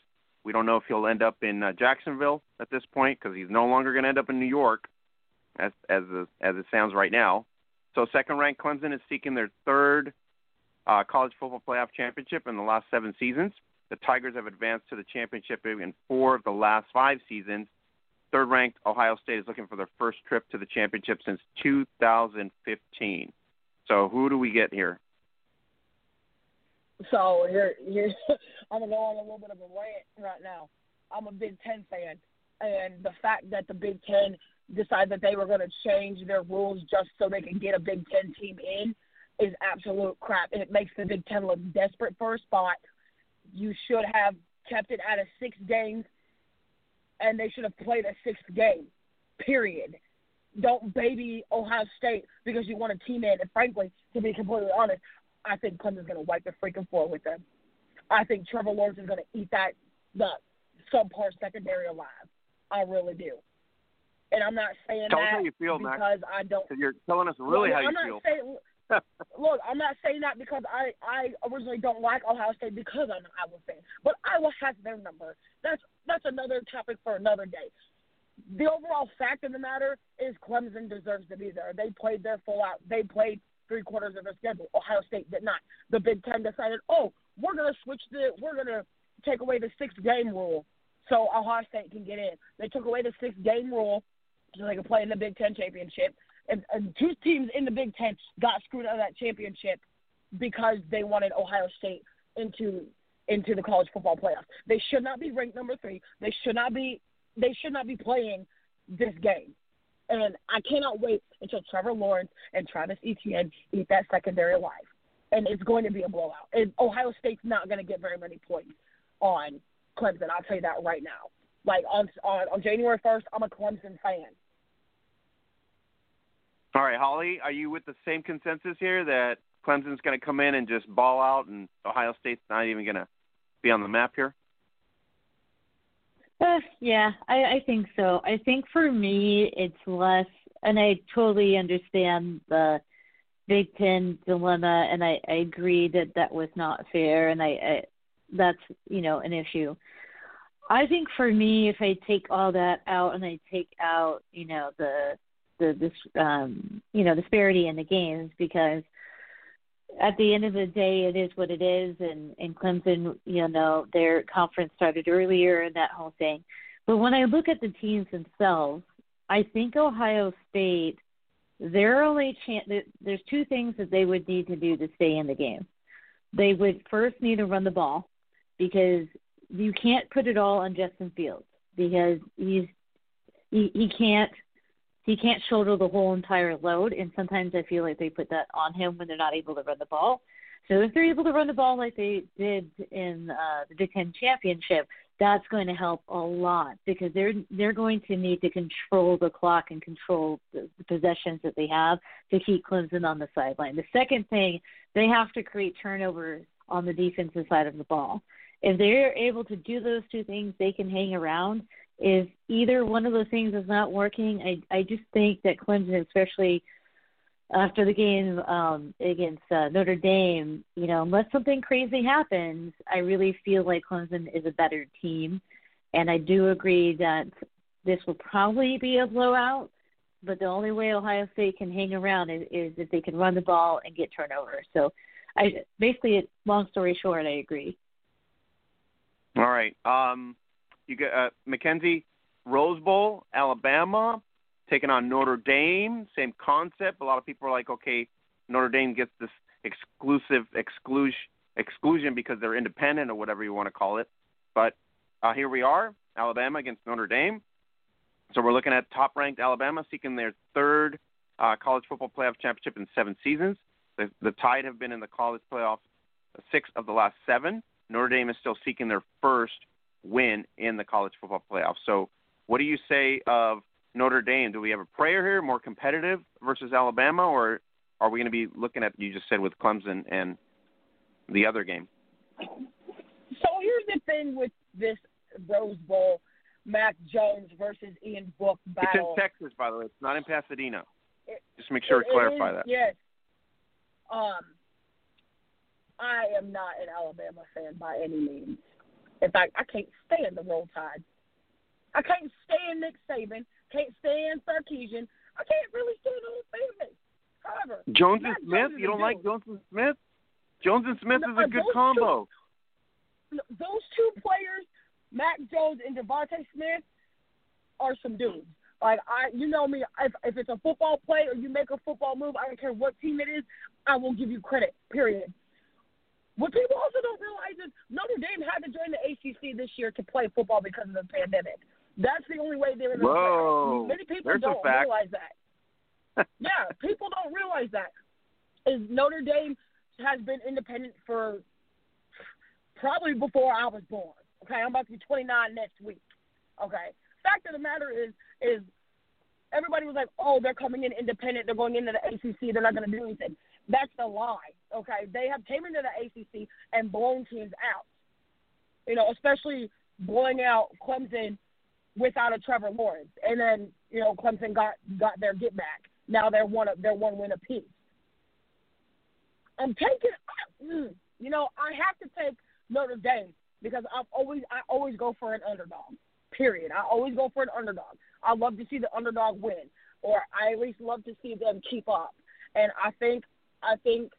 We don't know if he'll end up in uh, Jacksonville at this point because he's no longer going to end up in New York, as as as it sounds right now. So second-ranked Clemson is seeking their third uh, college football playoff championship in the last seven seasons. The Tigers have advanced to the championship in four of the last five seasons. Third ranked Ohio State is looking for their first trip to the championship since 2015. So who do we get here? So here, here, I'm gonna go on a little bit of a rant right now. I'm a Big Ten fan, and the fact that the Big Ten decided that they were going to change their rules just so they could get a Big Ten team in is absolute crap, and it makes the Big Ten look desperate for a spot. You should have kept it out of six games, and they should have played a sixth game. Period. Don't baby Ohio State because you want a team in. And frankly, to be completely honest, I think Clemson's going to wipe the freaking floor with them. I think Trevor Lawrence is going to eat that the subpar secondary alive. I really do. And I'm not saying Tell that us how you feel, because Max. I don't. You're telling us really look, how you I'm not feel. Saying, look, I'm not saying that because I I originally don't like Ohio State because I'm an Iowa fan, but Iowa has their number. That's that's another topic for another day. The overall fact of the matter is Clemson deserves to be there. They played their full out. They played three quarters of their schedule. Ohio State did not. The Big Ten decided, oh, we're gonna switch the we're gonna take away the six game rule so Ohio State can get in. They took away the six game rule so they could play in the Big Ten championship. And, two teams in the Big Ten got screwed out of that championship because they wanted Ohio State into into the college football playoffs. They should not be ranked number three. They should not be they should not be playing this game. And I cannot wait until Trevor Lawrence and Travis Etienne eat that secondary alive. And it's going to be a blowout. And Ohio State's not going to get very many points on Clemson. I'll tell you that right now. Like on on, on January first, I'm a Clemson fan. All right, Holly, are you with the same consensus here that Clemson's going to come in and just ball out, and Ohio State's not even going to be on the map here? Uh, yeah, I, I think so. I think for me, it's less, and I totally understand the Big Ten dilemma, and I, I agree that that was not fair, and I, I that's you know an issue. I think for me, if I take all that out and I take out, you know, the the this um you know disparity in the games because at the end of the day it is what it is. And and Clemson you know their conference started earlier and that whole thing. But when I look at the teams themselves I think Ohio State their only chance there's two things that they would need to do to stay in the game. They would first need to run the ball because you can't put it all on Justin Fields because he's he, he can't he can't shoulder the whole entire load, and sometimes I feel like they put that on him when they're not able to run the ball. So if they're able to run the ball like they did in uh, the Big Ten championship, that's going to help a lot because they're they're going to need to control the clock and control the, the possessions that they have to keep Clemson on the sideline. The second thing, they have to create turnovers on the defensive side of the ball. If they're able to do those two things, they can hang around if either one of those things is not working, I I just think that Clemson, especially after the game um, against uh, Notre Dame, you know, unless something crazy happens, I really feel like Clemson is a better team, and I do agree that this will probably be a blowout. But the only way Ohio State can hang around is, is if they can run the ball and get turnovers. So, I basically, long story short, I agree. All right. Um, you get uh, Mackenzie Rose Bowl, Alabama taking on Notre Dame. Same concept. A lot of people are like, okay, Notre Dame gets this exclusive exclusion exclusion because they're independent or whatever you want to call it. But uh, here we are, Alabama against Notre Dame. So we're looking at top-ranked Alabama seeking their third uh, college football playoff championship in seven seasons. The, the Tide have been in the college playoff six of the last seven. Notre Dame is still seeking their first win in the college football playoff. So, what do you say of Notre Dame? Do we have a prayer here, more competitive versus Alabama, or are we going to be looking at you just said with Clemson and the other game? So here's the thing with this Rose Bowl, Mac Jones versus Ian Book battle. It's in Texas, by the way. It's not in Pasadena. It, just make sure to clarify is, that. Yes. Um, I am not an Alabama fan by any means. In fact, I can't stand the Roll Tide. I can't stand Nick Saban. Can't stand Sarkisian. I can't really stand Old Family. However, Jones and Smith. You don't is like Jones and Smith? Jones and Smith No, is a good combo. Two, those two players, Mac Jones and DeVonta Smith, are some dudes. Like I, you know me. If if it's a football play or you make a football move, I don't care what team it is, I will give you credit. Period. What people also don't realize is Notre Dame had to join the ACC this year to play football because of the pandemic. That's the only way they were Whoa. Many people don't realize that. yeah, people don't realize that. Is Notre Dame has been independent for probably before I was born. Okay, I'm about to be 29 next week. Okay, fact of the matter is, is everybody was like, oh, they're coming in independent. They're going into the ACC. They're not going to do anything. That's the lie. Okay, they have came into the ACC and blown teams out. You know, especially blowing out Clemson without a Trevor Lawrence, and then you know Clemson got got their get back. Now they're one they're one win apiece. I'm taking, you know, I have to take Notre Dame because I've always I always go for an underdog. Period. I always go for an underdog. I love to see the underdog win, or I at least love to see them keep up. And I think I think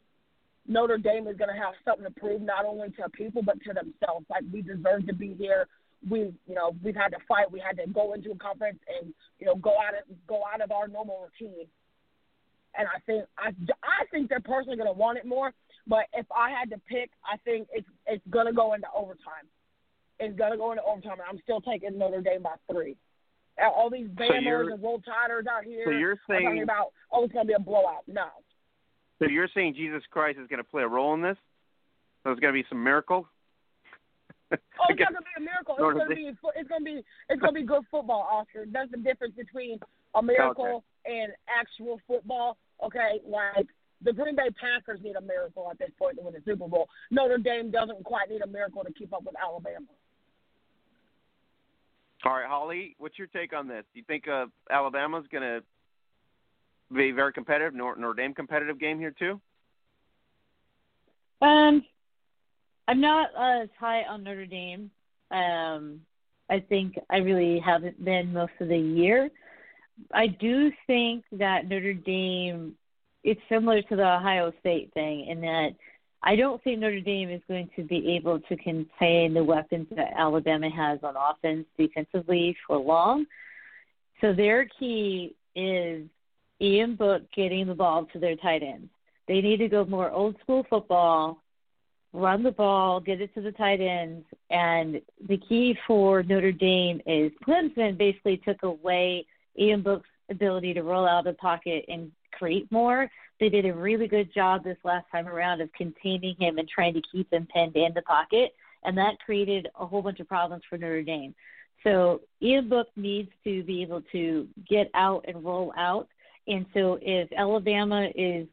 Notre Dame is going to have something to prove not only to people but to themselves. Like we deserve to be here. We, you know, we've had to fight. We had to go into a conference and you know go out of go out of our normal routine. And I think I, I think they're personally going to want it more. But if I had to pick, I think it's it's going to go into overtime. It's going to go into overtime, and I'm still taking Notre Dame by three. All these Bama's you're- and Roll Tiders out here So you're saying about oh it's going to be a blowout. No, so you're saying Jesus Christ is going to play a role in this? So there's going to be some miracle. Oh, it's not gonna be a miracle. It's gonna be it's gonna be it's gonna be good football, Oscar. That's the difference between a miracle and actual football. Okay, like the Green Bay Packers need a miracle at this point to win the Super Bowl. Notre Dame doesn't quite need a miracle to keep up with Alabama. All right, Holly, what's your take on this? Do you think uh, Alabama's going to be very competitive, Notre, Notre Dame competitive game here too? Um, I'm not as high on Notre Dame. Um, I think I really haven't been most of the year. I do think that Notre Dame, it's similar to the Ohio State thing in that I don't think Notre Dame is going to be able to contain the weapons that Alabama has on offense defensively for long. So their key is Ian Book getting the ball to their tight ends. They need to go more old school football, run the ball, get it to the tight ends. And the key for Notre Dame is Clemson basically took away Ian Book's ability to roll out of the pocket and create more. They did a really good job this last time around of containing him and trying to keep him pinned in the pocket, and that created a whole bunch of problems for Notre Dame. So Ian Book needs to be able to get out and roll out. And so if Alabama is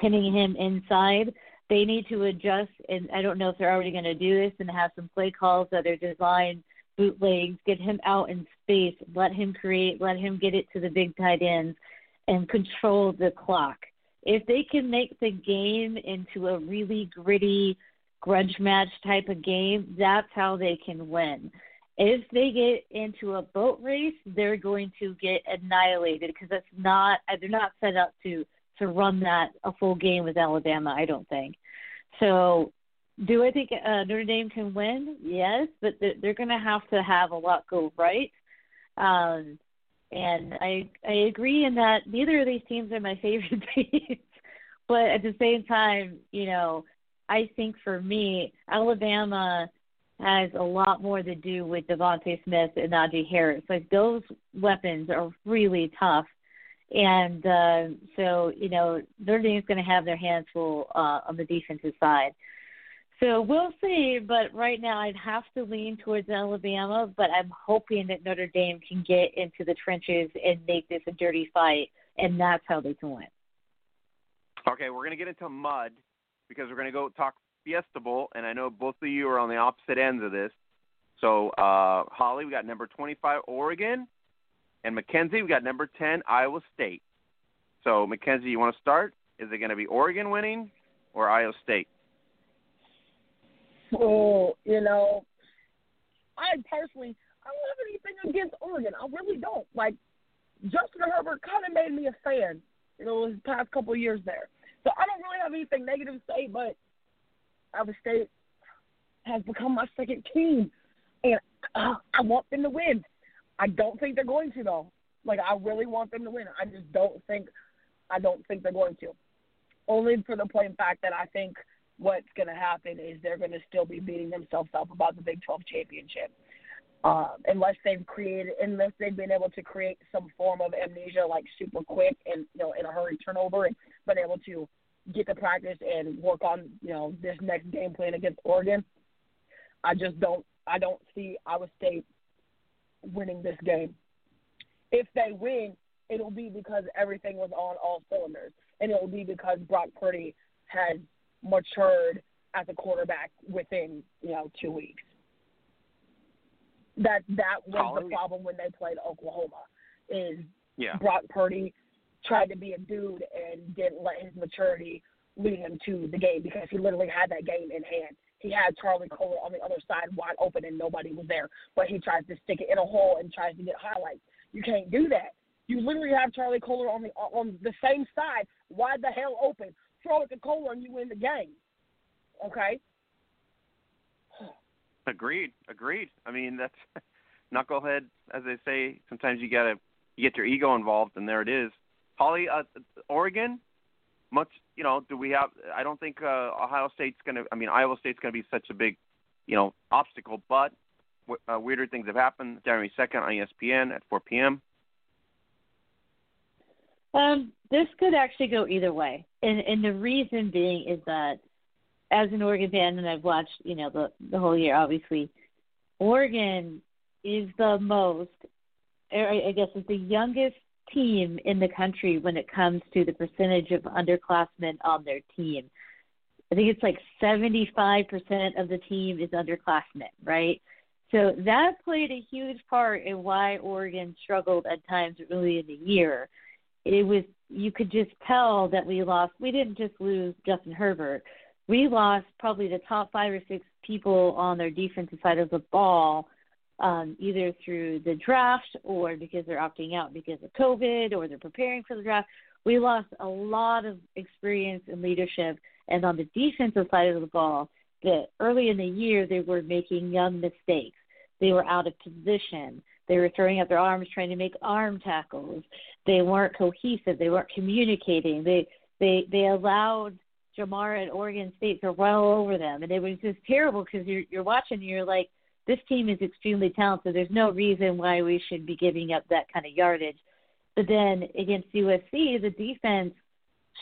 pinning him inside, they need to adjust. And I don't know if they're already going to do this and have some play calls that are designed bootlegs, get him out in space, let him create, let him get it to the big tight ends, and control the clock. If they can make the game into a really gritty grudge match type of game, that's how they can win. If they get into a boat race, they're going to get annihilated because that's not they're not set up to to run that a full game with Alabama. I don't think. So, do I think uh, Notre Dame can win? Yes, but they're, they're going to have to have a lot go right. Um, and I I agree in that neither of these teams are my favorite teams, but at the same time, you know, I think for me, Alabama has a lot more to do with DeVonta Smith and Najee Harris. Like those weapons are really tough, and uh, so you know Notre Dame's going to have their hands full uh, on the defensive side. So we'll see, but right now I'd have to lean towards Alabama, but I'm hoping that Notre Dame can get into the trenches and make this a dirty fight, and that's how they can win. Okay, we're going to get into mud because we're going to go talk Fiesta Bowl, and I know both of you are on the opposite ends of this. So, uh, Holly, we got number 25 Oregon, and Mackenzie, we got number 10 Iowa State. So, Mackenzie, you want to start? Is it going to be Oregon winning or Iowa State? Oh, you know, I personally, I don't have anything against Oregon. I really don't. Like, Justin Herbert kind of made me a fan, you know, his past couple of years there. So I don't really have anything negative to say, but Iowa State has become my second team, and uh, I want them to win. I don't think they're going to though. Like I really want them to win. I just don't think I don't think they're going to. Only for the plain fact that I think what's going to happen is they're going to still be beating themselves up about the Big 12 championship. Um, unless they've created, unless they've been able to create some form of amnesia, like super quick and you know in a hurry turnover, and been able to get the practice and work on you know this next game plan against Oregon. I just don't I don't see Iowa State winning this game. If they win, it'll be because everything was on all cylinders, and it'll be because Brock Purdy has matured as a quarterback within you know two weeks. That that was the problem when they played Oklahoma. Is Yeah. Brock Purdy tried to be a dude and didn't let his maturity lead him to the game because he literally had that game in hand. He had Charlie Kolar on the other side wide open and nobody was there, but he tries to stick it in a hole and tries to get highlights. You can't do that. You literally have Charlie Kolar on the on the same side, wide the hell open. Throw it to Kolar and you win the game. Okay. Agreed. Agreed. I mean, that's knucklehead, as they say. Sometimes you gotta you get your ego involved, and there it is. Holly, uh, Oregon, much you know. Do we have? I don't think uh, Ohio State's gonna. I mean, Iowa State's gonna be such a big, you know, obstacle. But w- uh, weirder things have happened. January second on ESPN at 4 p.m. Um, this could actually go either way, and and the reason being is that as an Oregon fan, and I've watched you know the the whole year, obviously, Oregon is the most, I guess, is the youngest team in the country when it comes to the percentage of underclassmen on their team. I think it's like 75% of the team is underclassmen, right? So that played a huge part in why Oregon struggled at times early in the year. It was you could just tell that we lost. We didn't just lose Justin Herbert. We lost probably the top five or six people on their defensive side of the ball, um, either through the draft or because they're opting out because of COVID or they're preparing for the draft. We lost a lot of experience and leadership. And on the defensive side of the ball, that early in the year they were making young mistakes. They were out of position. They were throwing up their arms trying to make arm tackles. They weren't cohesive. They weren't communicating. They they they allowed Jermar at Oregon State to run all over them, and it was just terrible because you're you're watching. And you're like, this team is extremely talented. There's no reason why we should be giving up that kind of yardage. But then against USC, the defense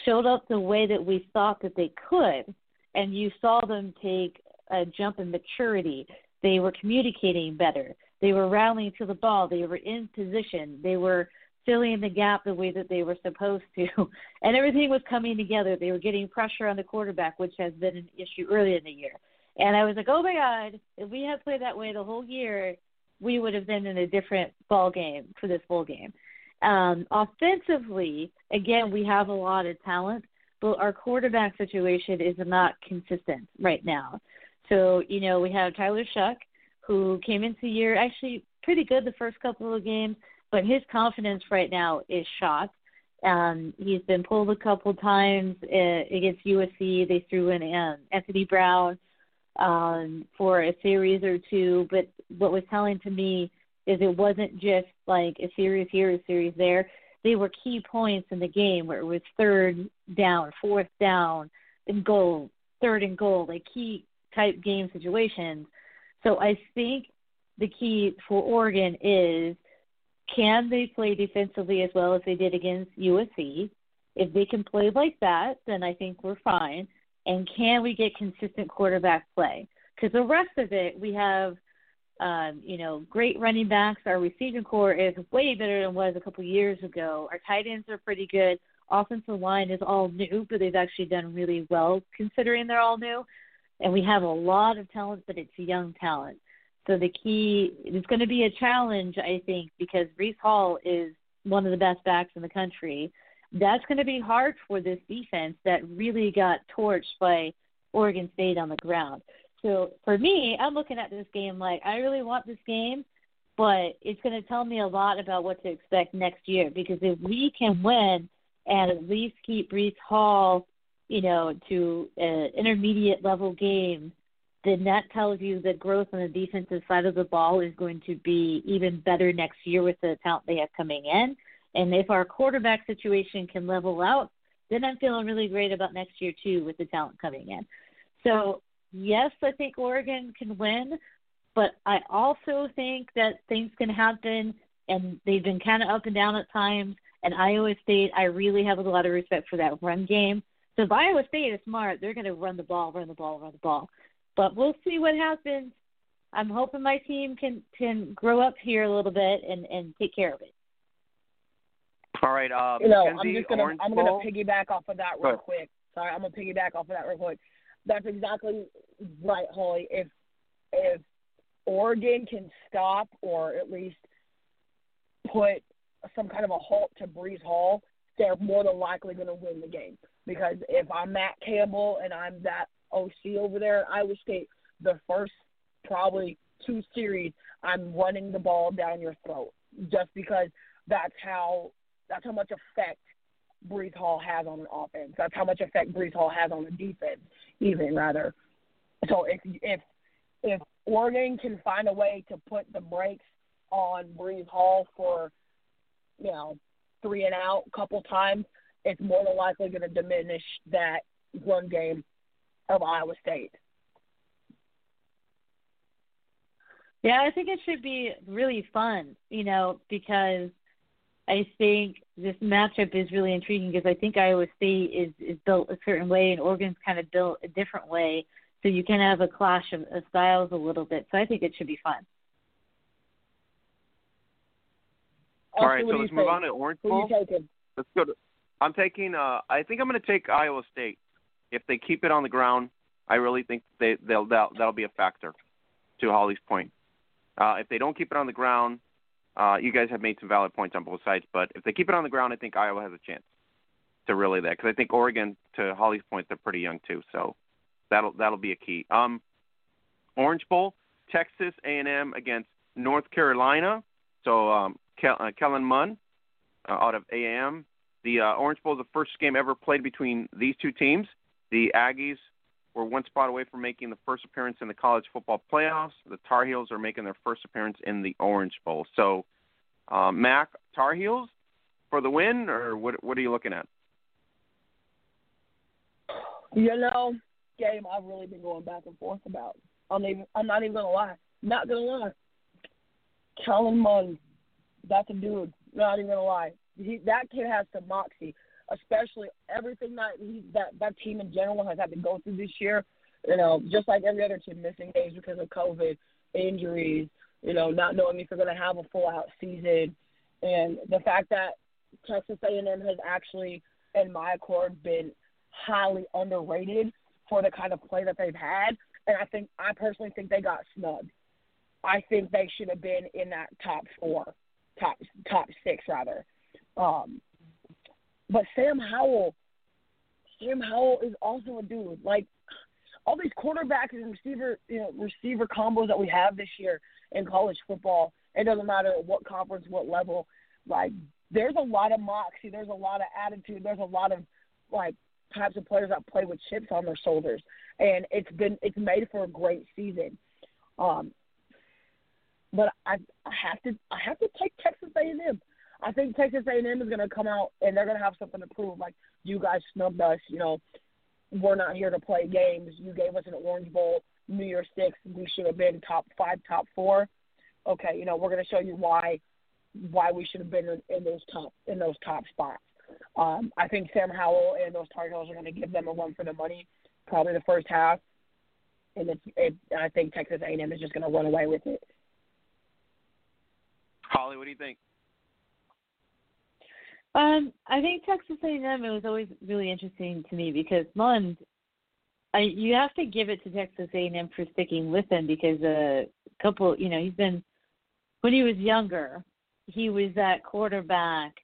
showed up the way that we thought that they could, and you saw them take a jump in maturity. They were communicating better. They were rallying to the ball. They were in position. They were filling the gap the way that they were supposed to, and everything was coming together. They were getting pressure on the quarterback, which has been an issue early in the year. And I was like, oh my God, if we had played that way the whole year, we would have been in a different ball game for this bowl game. Um, offensively, again, we have a lot of talent, but our quarterback situation is not consistent right now. So, you know, we have Tyler Shough, who came into the year actually pretty good the first couple of games, but his confidence right now is shot. Um, he's been pulled a couple times uh, against USC. They threw in um, Anthony Brown um, for a series or two, but what was telling to me is it wasn't just like a series here, a series there. They were key points in the game where it was third down, fourth down, and goal, third and goal, like key type game situations. So I think the key for Oregon is can they play defensively as well as they did against USC? If they can play like that, then I think we're fine. And can we get consistent quarterback play? Because the rest of it, we have, um, you know, great running backs. Our receiving core is way better than it was a couple years ago. Our tight ends are pretty good. Offensive line is all new, but they've actually done really well considering they're all new. And we have a lot of talent, but it's young talent. So the key it's going to be a challenge, I think, because Breece Hall is one of the best backs in the country. That's going to be hard for this defense that really got torched by Oregon State on the ground. So for me, I'm looking at this game like I really want this game, but it's going to tell me a lot about what to expect next year. Because if we can win and at least keep Breece Hall, you know, to an intermediate level game, then that tells you that growth on the defensive side of the ball is going to be even better next year with the talent they have coming in. And if our quarterback situation can level out, then I'm feeling really great about next year too with the talent coming in. So yes, I think Oregon can win, but I also think that things can happen and they've been kind of up and down at times. And Iowa State, I really have a lot of respect for that run game. So if Iowa State is smart, they're going to run the ball, run the ball, run the ball. But we'll see what happens. I'm hoping my team can can grow up here a little bit and and take care of it. All right, um, you know, Mackenzie, I'm just gonna Orange I'm Bowl. gonna piggyback off of that real Go. quick. Sorry, I'm gonna piggyback off of that real quick. That's exactly right, Holly. If if Oregon can stop or at least put some kind of a halt to Breece Hall, they're more than likely going to win the game. Because if I'm Matt Campbell and I'm that OC over there at Iowa State, the first probably two series, I'm running the ball down your throat just because that's how that's how much effect Breece Hall has on an offense. That's how much effect Breece Hall has on the defense, even rather. So if if if Oregon can find a way to put the brakes on Breece Hall for, you know, three and out a couple times, it's more than likely going to diminish that run game of Iowa State. Yeah, I think it should be really fun, you know, because I think this matchup is really intriguing because I think Iowa State is is built a certain way and Oregon's kind of built a different way, so you can have a clash of, of styles a little bit. So I think it should be fun. All right, so let's move on to Orange Bowl. Let's go to. I'm taking. Uh, I think I'm going to take Iowa State. If they keep it on the ground, I really think they they'll that'll, that'll be a factor. To Holly's point, uh, if they don't keep it on the ground, uh, you guys have made some valid points on both sides. But if they keep it on the ground, I think Iowa has a chance to relay that because I think Oregon, to Holly's point, they're pretty young too. So that'll that'll be a key. Um, Orange Bowl, Texas A&M against North Carolina. So um, Kel- uh, Kellen Mond uh, out of A&M. The uh, Orange Bowl is the first game ever played between these two teams. The Aggies were one spot away from making the first appearance in the college football playoffs. The Tar Heels are making their first appearance in the Orange Bowl. So, uh, Mac, Tar Heels for the win, or what? What are you looking at? You know, game I've really been going back and forth about. I'm even I'm not even gonna lie. Not gonna lie. Kellen Mond, that's a dude. Not even gonna lie. He, that kid has some moxie, especially everything that he that that team in general has had to go through this year. You know, just like every other team, missing games because of COVID, injuries. You know, not knowing if they're gonna have a full out season, and the fact that Texas A&M has actually, in my accord, been highly underrated for the kind of play that they've had. And I think I personally think they got snubbed. I think they should have been in that top four, top top six rather. Um, but Sam Howell, Sam Howell is also a dude. Like all these quarterbacks and receiver, you know, receiver combos that we have this year in college football. It doesn't matter what conference, what level. Like there's a lot of moxie. There's a lot of attitude. There's a lot of like types of players that play with chips on their shoulders, and it's been it's made for a great season. Um, but I I have to I have to take Texas A&M. I think Texas A&M is going to come out and they're going to have something to prove. Like you guys snubbed us, you know, we're not here to play games. You gave us an Orange Bowl, New Year's Six. We should have been top five, top four. Okay, you know, we're going to show you why why we should have been in, in those top in those top spots. Um, I think Sam Howell and those Tar Heels are going to give them a run for the money. probably the first half, and it's it, I think Texas A&M is just going to run away with it. Holly, what do you think? Um, I think Texas A&M it was always really interesting to me because Mond, I you have to give it to Texas A&M for sticking with him because a couple, you know, he's been when he was younger, he was that quarterback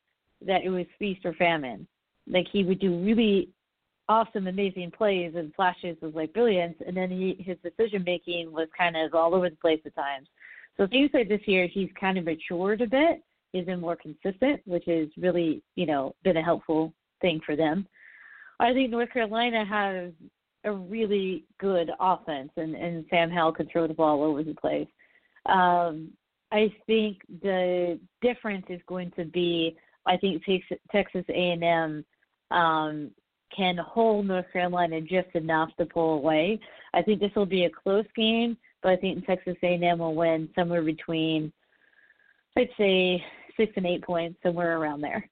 that it was feast or famine. Like he would do really awesome, amazing plays and flashes of like brilliance, and then he his decision making was kind of all over the place at times. So it seems like this year he's kind of matured a bit, he's been more consistent, which has really you know been a helpful thing for them. I think North Carolina has a really good offense, and and Sam Howell can throw the ball all over the place. Um, I think the difference is going to be I think Texas A&M um, can hold North Carolina just enough to pull away. I think this will be a close game, but I think Texas A&M will win somewhere between, I'd say, six and eight points, somewhere around there.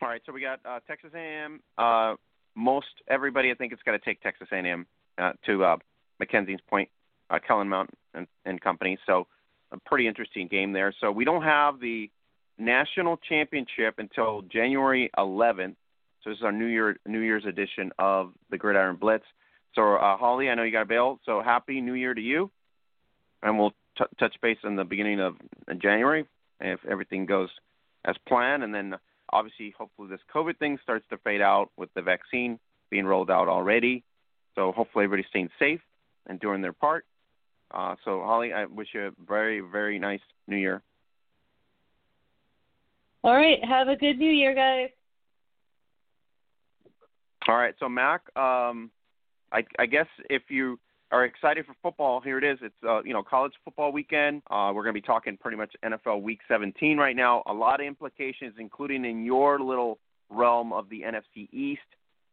All right, so we got uh, Texas A&M. Uh, most everybody, I think, it's got to take Texas A&M uh, to uh, Mackenzie's point, uh, Kellen Mond and, and company. So a pretty interesting game there. So we don't have the national championship until January 11th. So this is our New Year New Year's edition of the Gridiron Blitz. So uh, Holly, I know you got a bail. So happy New Year to you, and we'll t- touch base in the beginning of January if everything goes as planned, and then obviously hopefully this COVID thing starts to fade out with the vaccine being rolled out already. So hopefully everybody's staying safe and doing their part. Uh, so Holly, I wish you a very very nice New Year. All right. Have a good New Year, guys. All right. So Mac, um, I, I guess if you are excited for football, here it is. It's uh, you know college football weekend. Uh, we're going to be talking pretty much NFL Week 17 right now. A lot of implications, including in your little realm of the NFC East.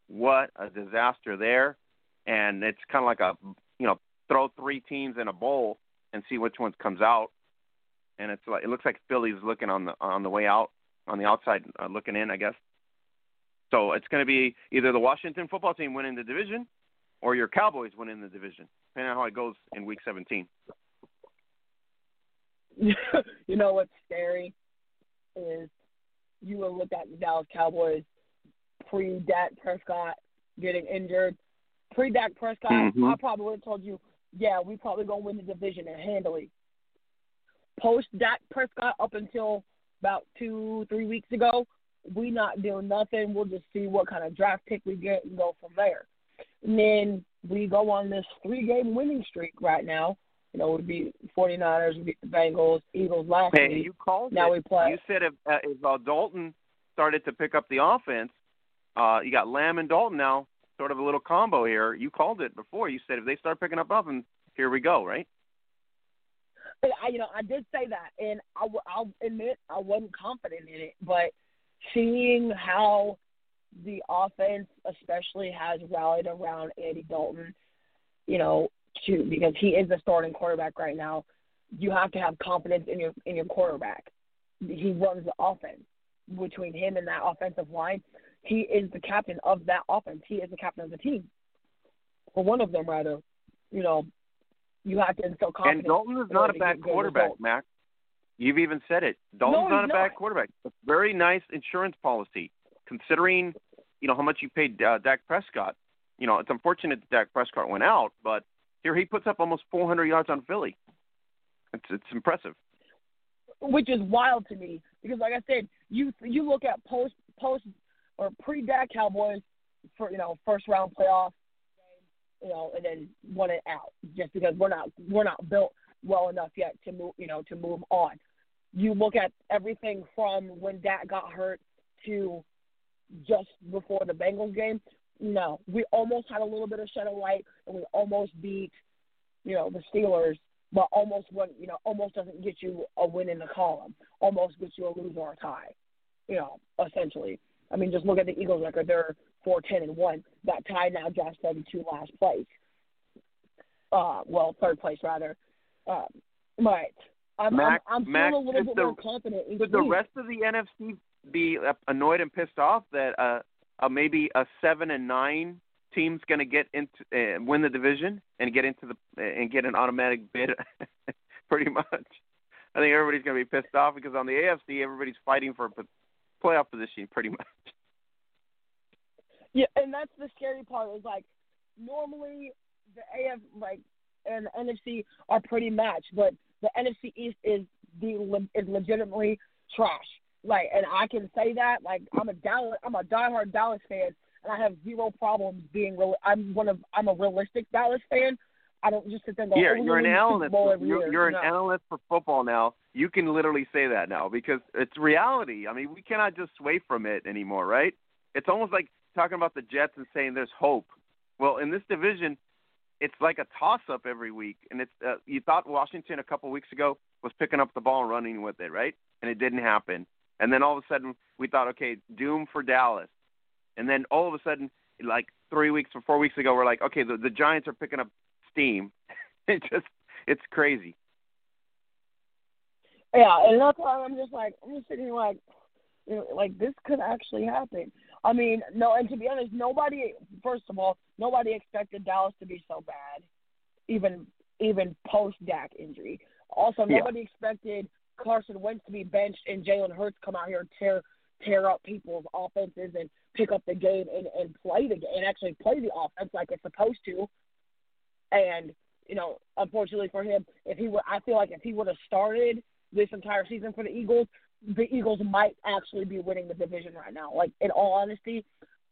What a disaster there! And it's kind of like a you know throw three teams in a bowl and see which one comes out. And it's like it looks like Philly's looking on the on the way out on the outside uh, looking in, I guess. So it's going to be either the Washington football team winning the division or your Cowboys winning the division, depending on how it goes in Week 17. you know what's scary is you will look at the Dallas Cowboys pre Dak Prescott getting injured. Pre Dak Prescott, mm-hmm. I probably would have told you, yeah, we probably gonna win the division and handily. Post Dak Prescott up until about two, three weeks ago. We not doing nothing. We'll just see what kind of draft pick we get and go from there. And then we go on this three game winning streak right now. You know, we beat 49ers, we beat the Bengals, Eagles last hey, week. you called now it. we play. You said if, uh, if uh, Dalton started to pick up the offense, uh, you got Lamb and Dalton now, sort of a little combo here. You called it before. You said if they start picking up offense, here we go, right? I, you know, I did say that, and I, I'll admit I wasn't confident in it, but seeing how the offense, especially, has rallied around Andy Dalton, you know, to because he is the starting quarterback right now. You have to have confidence in your in your quarterback. He runs the offense. Between him and that offensive line, he is the captain of that offense. He is the captain of the team. Or one of them, rather, you know, you have to instill confidence. And Dalton is not a bad quarterback, Mac. You've even said it. Dalton's no, not a not. bad quarterback. A very nice insurance policy, considering you know how much you paid uh, Dak Prescott. You know it's unfortunate that Dak Prescott went out, but here he puts up almost 400 yards on Philly. It's it's impressive. Which is wild to me because, like I said, you you look at post post or pre Dak Cowboys for you know first round playoff you know, and then won it out just because we're not we're not built well enough yet to move you know to move on. You look at everything from when Dak got hurt to just before the Bengals game. No, we almost had a little bit of shadow light, and we almost beat you know the Steelers, but almost when you know almost doesn't get you a win in the column, almost gets you a loser or a tie. You know, essentially. I mean, just look at the Eagles record. They're four ten and one. That tie now drops them to last place. Uh, well, third place rather. Um, but I'm I'm, I'm feeling a little bit the, more confident. In could the rest of the NFC be annoyed and pissed off that uh, uh maybe a seven and nine teams going to get into uh, win the division and get into the and get an automatic bid? Pretty much. I think everybody's going to be pissed off because on the AFC, everybody's fighting for a playoff position, pretty much. Yeah, and that's the scary part. Is like normally the AF like and the NFC are pretty matched, but the NFC East is the is legitimately trash. Like, and I can say that. Like, I'm a Dallas, I'm a diehard Dallas fan, and I have zero problems being real. I'm one of, I'm a realistic Dallas fan. I don't just sit there and go, yeah, oh, you're an analyst. For, you're, you're an analyst for football now. You can literally say that now because it's reality. I mean, we cannot just sway from it anymore, right? It's almost like talking about the Jets and saying there's hope. Well, in this division, it's like a toss-up every week, and it's uh, you thought Washington a couple weeks ago was picking up the ball and running with it, right? And it didn't happen. And then all of a sudden, we thought, okay, doom for Dallas. And then all of a sudden, like three weeks or four weeks ago, we're like, okay, the, the Giants are picking up steam. it just, it's crazy. Yeah, and that's why I'm just like, I'm just sitting here like, you know, like this could actually happen. I mean, no, and to be honest, nobody. First of all, nobody expected Dallas to be so bad, even even post Dak injury. Also, nobody yeah. expected Carson Wentz to be benched and Jalen Hurts come out here and tear tear up people's offenses and pick up the game and, and play the game and actually play the offense like it's supposed to. And you know, unfortunately for him, if he would, I feel like if he would have started this entire season for the Eagles, the Eagles might actually be winning the division right now. Like in all honesty,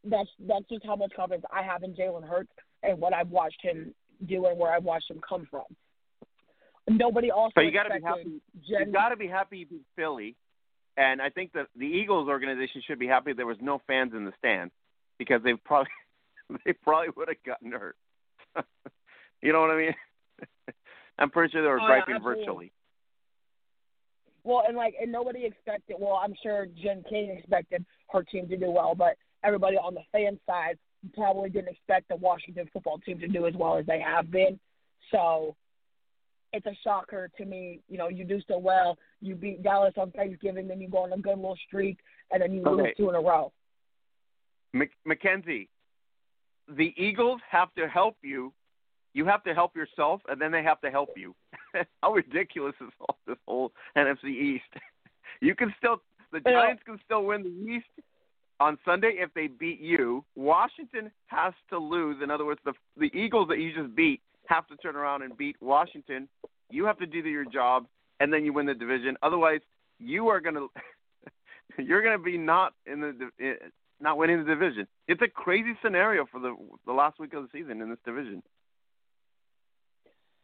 that's that's just how much confidence I have in Jalen Hurts and what I've watched him do and where I've watched him come from. Nobody also. So you got to be happy. Jen- you got to be happy you beat Philly, and I think that the Eagles organization should be happy there was no fans in the stand because they probably they probably would have gotten hurt. you know what I mean? I'm pretty sure they were oh, griping yeah, virtually. Well, and like, and nobody expected. Well, I'm sure Jen King expected her team to do well, but everybody on the fan side probably didn't expect the Washington football team to do as well as they have been. So it's a shocker to me. You know, you do so well, you beat Dallas on Thanksgiving, then you go on a good little streak, and then you okay. lose two in a row. Mackenzie, the Eagles have to help you. You have to help yourself, and then they have to help you. How ridiculous is all this whole NFC East? you can still the Giants can still win the East on Sunday if they beat you. Washington has to lose. In other words, the the Eagles that you just beat have to turn around and beat Washington. You have to do your job, and then you win the division. Otherwise, you are gonna you're gonna be not in the eh, not winning the division. It's a crazy scenario for the the last week of the season in this division.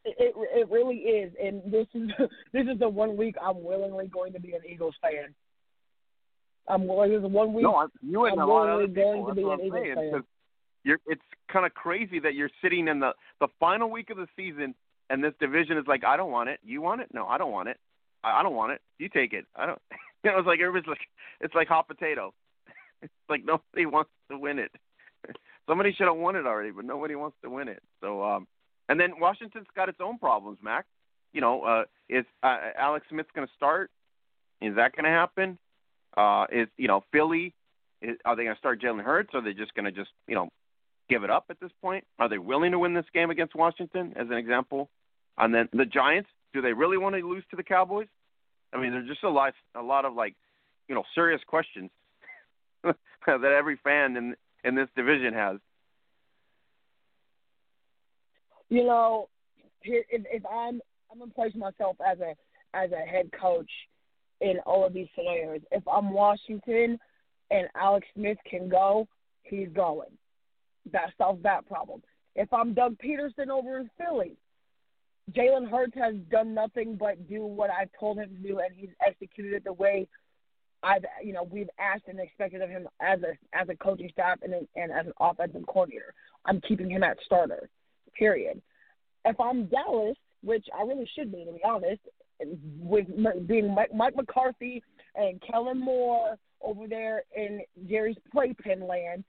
It it really is, and this is this is the one week I'm willingly going to be an Eagles fan. I'm willing. This is one week. No, I'm, you and I'm a lot of other going people. to be That's an what I'm Eagles saying. You're, it's kind of crazy that you're sitting in the the final week of the season, and this division is like, I don't want it. You want it? No, I don't want it. I, I don't want it. You take it. I don't. You know, it's like everybody's like, it's like hot potato. It's like nobody wants to win it. Somebody should have won it already, but nobody wants to win it. So, um, and then Washington's got its own problems, Mac. You know, uh, is uh, Alex Smith going to start? Is that going to happen? Uh, is you know Philly? Is, are they going to start Jalen Hurts? Or are they just going to just you know give it up at this point? Are they willing to win this game against Washington, as an example? And then the Giants, do they really want to lose to the Cowboys? I mean, there's just a lot, a lot of like, you know, serious questions that every fan in in this division has. You know, if, if I'm I'm gonna place myself as a as a head coach in all of these scenarios. If I'm Washington and Alex Smith can go, he's going. That solves that problem. If I'm Doug Pederson over in Philly, Jalen Hurts has done nothing but do what I've told him to do, and he's executed it the way I've, you know, we've asked and expected of him as a as a coaching staff and and as an offensive coordinator. I'm keeping him at starter. Period. If I'm Dallas, which I really should be to be honest, with being Mike, Mike McCarthy and Kellen Moore over there in Jerry's playpen land,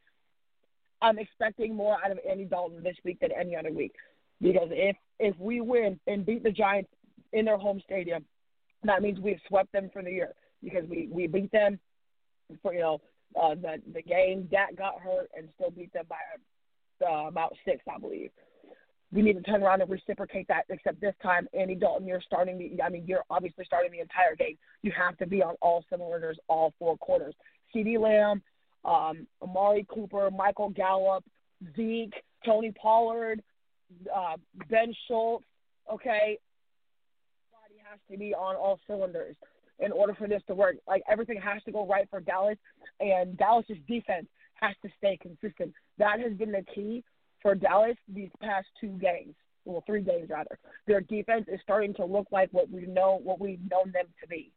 I'm expecting more out of Andy Dalton this week than any other week. Because if if we win and beat the Giants in their home stadium, that means we've swept them for the year because we we beat them for you know uh, the the game. Dak got hurt and still beat them by uh, about six, I believe. We need to turn around and reciprocate that. Except this time, Andy Dalton, you're starting the. I mean, you're obviously starting the entire game. You have to be on all cylinders, all four quarters. CeeDee Lamb, um, Amari Cooper, Michael Gallup, Zeke, Tony Pollard, uh, Ben Schultz. Okay, everybody has to be on all cylinders in order for this to work. Like everything has to go right for Dallas, and Dallas's defense has to stay consistent. That has been the key for Dallas these past two games. Well, three games rather. Their defense is starting to look like what we know what we've known them to be.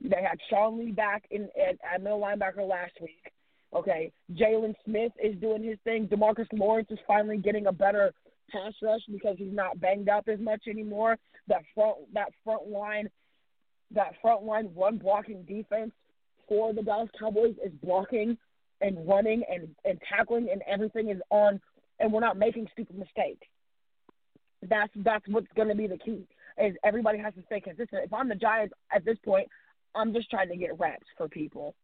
They had Sean Lee back in at, at middle linebacker last week. Okay, Jaylon Smith is doing his thing. Demarcus Lawrence is finally getting a better pass rush because he's not banged up as much anymore. That front that front line that front line run blocking defense for the Dallas Cowboys is blocking and running and, and tackling and everything is on and we're not making stupid mistakes. That's that's what's gonna be the key. Is everybody has to stay consistent. If I'm the Giants at this point, I'm just trying to get reps for people.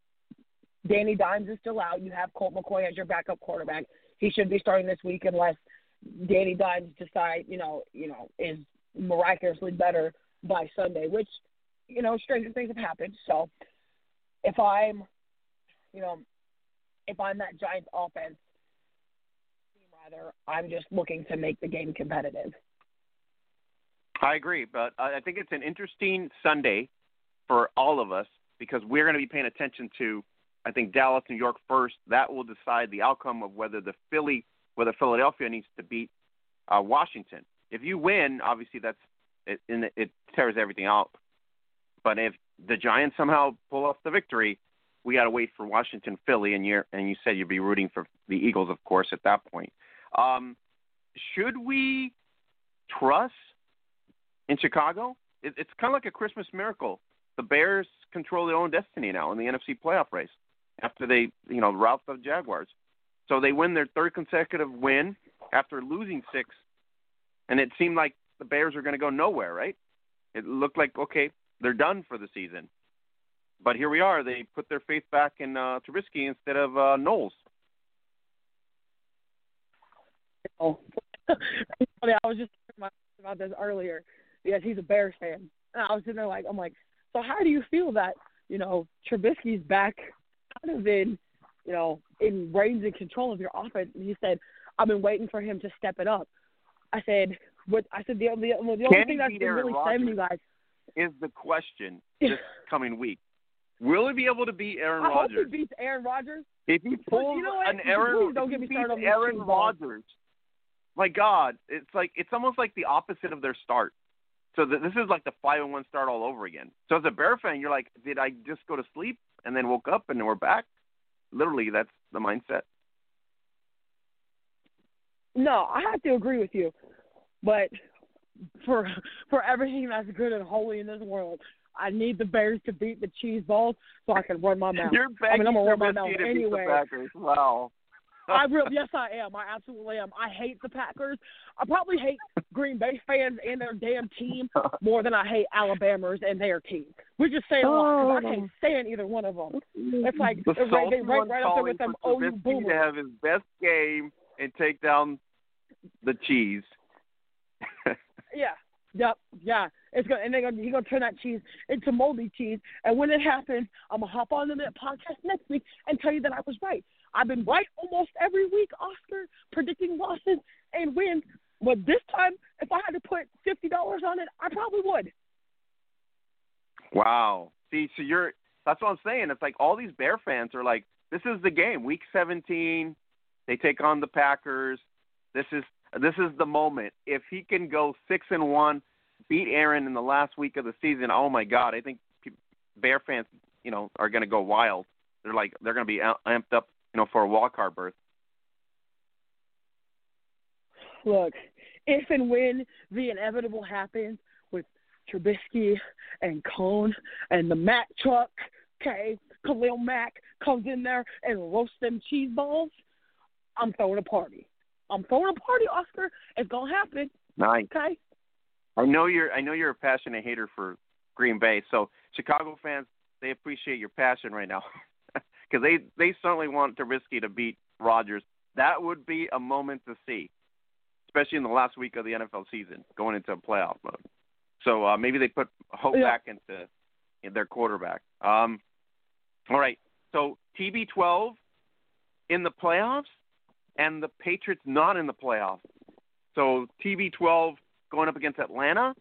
Danny Dimes is still out. You have Colt McCoy as your backup quarterback. He should be starting this week unless Danny Dimes decide, you know, you know, is miraculously better by Sunday, which, you know, stranger things have happened. So if I'm, you know, if I'm that Giants offense, rather, I'm just looking to make the game competitive. I agree, but I think it's an interesting Sunday for all of us because we're going to be paying attention to, I think Dallas, New York first. That will decide the outcome of whether the Philly, whether Philadelphia needs to beat uh, Washington. If you win, obviously that's it, it tears everything out. But if the Giants somehow pull off the victory, we got to wait for Washington, Philly, and you and you said you'd be rooting for the Eagles, of course, at that point. Um, should we trust in Chicago? It, it's kind of like a Christmas miracle. The Bears control their own destiny now in the NFC playoff race after they, you know, rout the Jaguars. So they win their third consecutive win after losing six, and it seemed like the Bears are going to go nowhere, right? It looked like okay, they're done for the season. But here we are. They put their faith back in uh, Trubisky instead of uh, Knowles. Oh, I was just talking about this earlier because he's a Bears fan, and I was sitting there like, I'm like, so how do you feel that you know Trubisky's back, kind of in, you know, in reins and control of your offense? And he said, I've been waiting for him to step it up. I said, what? I said the the, the only thing that's been really saving you guys is the question this coming week. Will he be able to beat Aaron I Rodgers? hope he beats Aaron Rodgers. If he pulls you know an Aaron, Please don't get me started on Aaron Rodgers, my God, it's like it's almost like the opposite of their start. So the, this is like the five and one start all over again. So as a Bear fan, you're like, did I just go to sleep and then woke up and we're back? Literally, that's the mindset. No, I have to agree with you, but for for everything that's good and holy in this world, I need the Bears to beat the cheese balls so I can run my mouth. You're I mean, I'm gonna run my mouth to anyway. Beat the Packers. Wow. I really, yes, I am. I absolutely am. I hate the Packers. I probably hate Green Bay fans and their damn team more than I hate Alabamers and their team. We just say a lot because I can't stand either one of them. It's like the right, they salty right, up there with them calling OU boomers. to have his best game and take down the cheese. Yeah. Yep. Yeah. It's gonna and they're gonna he's gonna turn that cheese into moldy cheese. And when it happens, I'm gonna hop on the podcast next week and tell you that I was right. I've been right almost every week, Oscar, predicting losses and wins. But this time, if I had to put fifty dollars on it, I probably would. Wow. See, so you're that's what I'm saying. It's like all these Bear fans are like, this is the game. Week 17, they take on the Packers. This is this is the moment. If he can go six and one, beat Aaron in the last week of the season, oh my God! I think Bear fans, you know, are going to go wild. They're like they're going to be amped up, you know, for a wild card berth. Look, if and when the inevitable happens with Trubisky and Cone and the Mack truck, okay, Khalil Mack comes in there and roasts them cheese balls, I'm throwing a party. I'm throwing a party, Oscar. It's gonna happen. Nice. Okay. I know you're. I know you're a passionate hater for Green Bay. So Chicago fans, they appreciate your passion right now because they they certainly want Trubisky to beat Rodgers. that would be a moment to see, especially in the last week of the NFL season, going into a playoff mode. So uh, maybe they put hope Yeah. back into in their quarterback. Um, all right, so TB12 in the playoffs, and the Patriots not in the playoffs. So TB12 going up against Atlanta,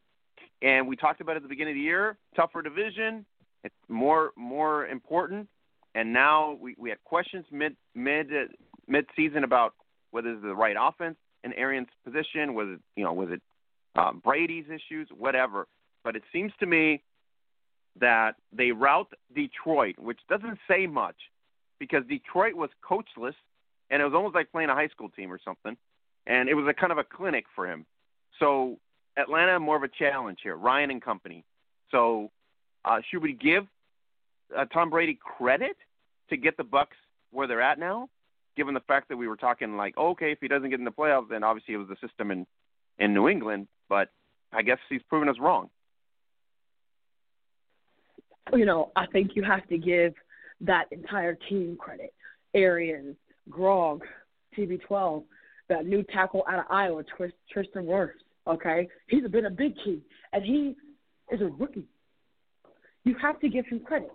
and we talked about it at the beginning of the year. Tougher division, it's more more important. And now we, we had questions mid mid mid season about whether it's the right offense in Arians' position, was it you know was it um, Brady's issues, whatever. But it seems to me that they route Detroit, which doesn't say much, because Detroit was coachless, and it was almost like playing a high school team or something, and it was a kind of a clinic for him. So Atlanta more of a challenge here, Ryan and company. So uh, should we give uh, Tom Brady credit to get the Bucs where they're at now, given the fact that we were talking like, okay, if he doesn't get in the playoffs, then obviously it was the system in in New England. But I guess he's proven us wrong. you know, I think you have to give that entire team credit. Arians, Gronk, TB12, that new tackle out of Iowa, Tristan Wirfs. Okay, he's been a big key, and he is a rookie. You have to give him credit.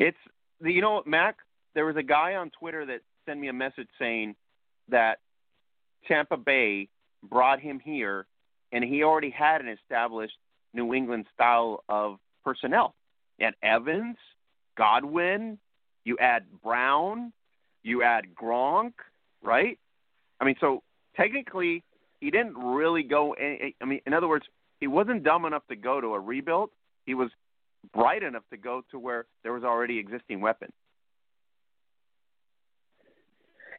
It's you know Mac. There was a guy on Twitter that sent me a message saying that Tampa Bay brought him here, and he already had an established New England style of personnel. Had Evans, Godwin, you add Brown, you add Gronk, right? I mean, so technically, he didn't really go. Any, I mean, in other words, he wasn't dumb enough to go to a rebuild. He was bright enough to go to where there was already existing weapons.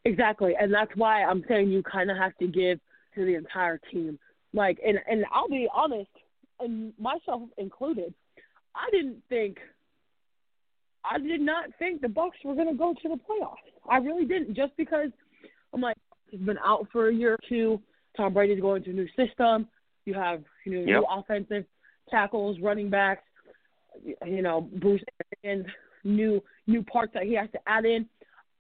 Exactly, and that's why I'm saying you kind of have to give to the entire team. Like, and and I'll be honest, and myself included, I didn't think, I did not think the Bucs were going to go to the playoffs. I really didn't, just because I'm like, he's been out for a year or two. Tom Brady's going to a new system. You have you know Yep. new offensive tackles, running backs. You know, Bruce Arians, new new parts that he has to add in.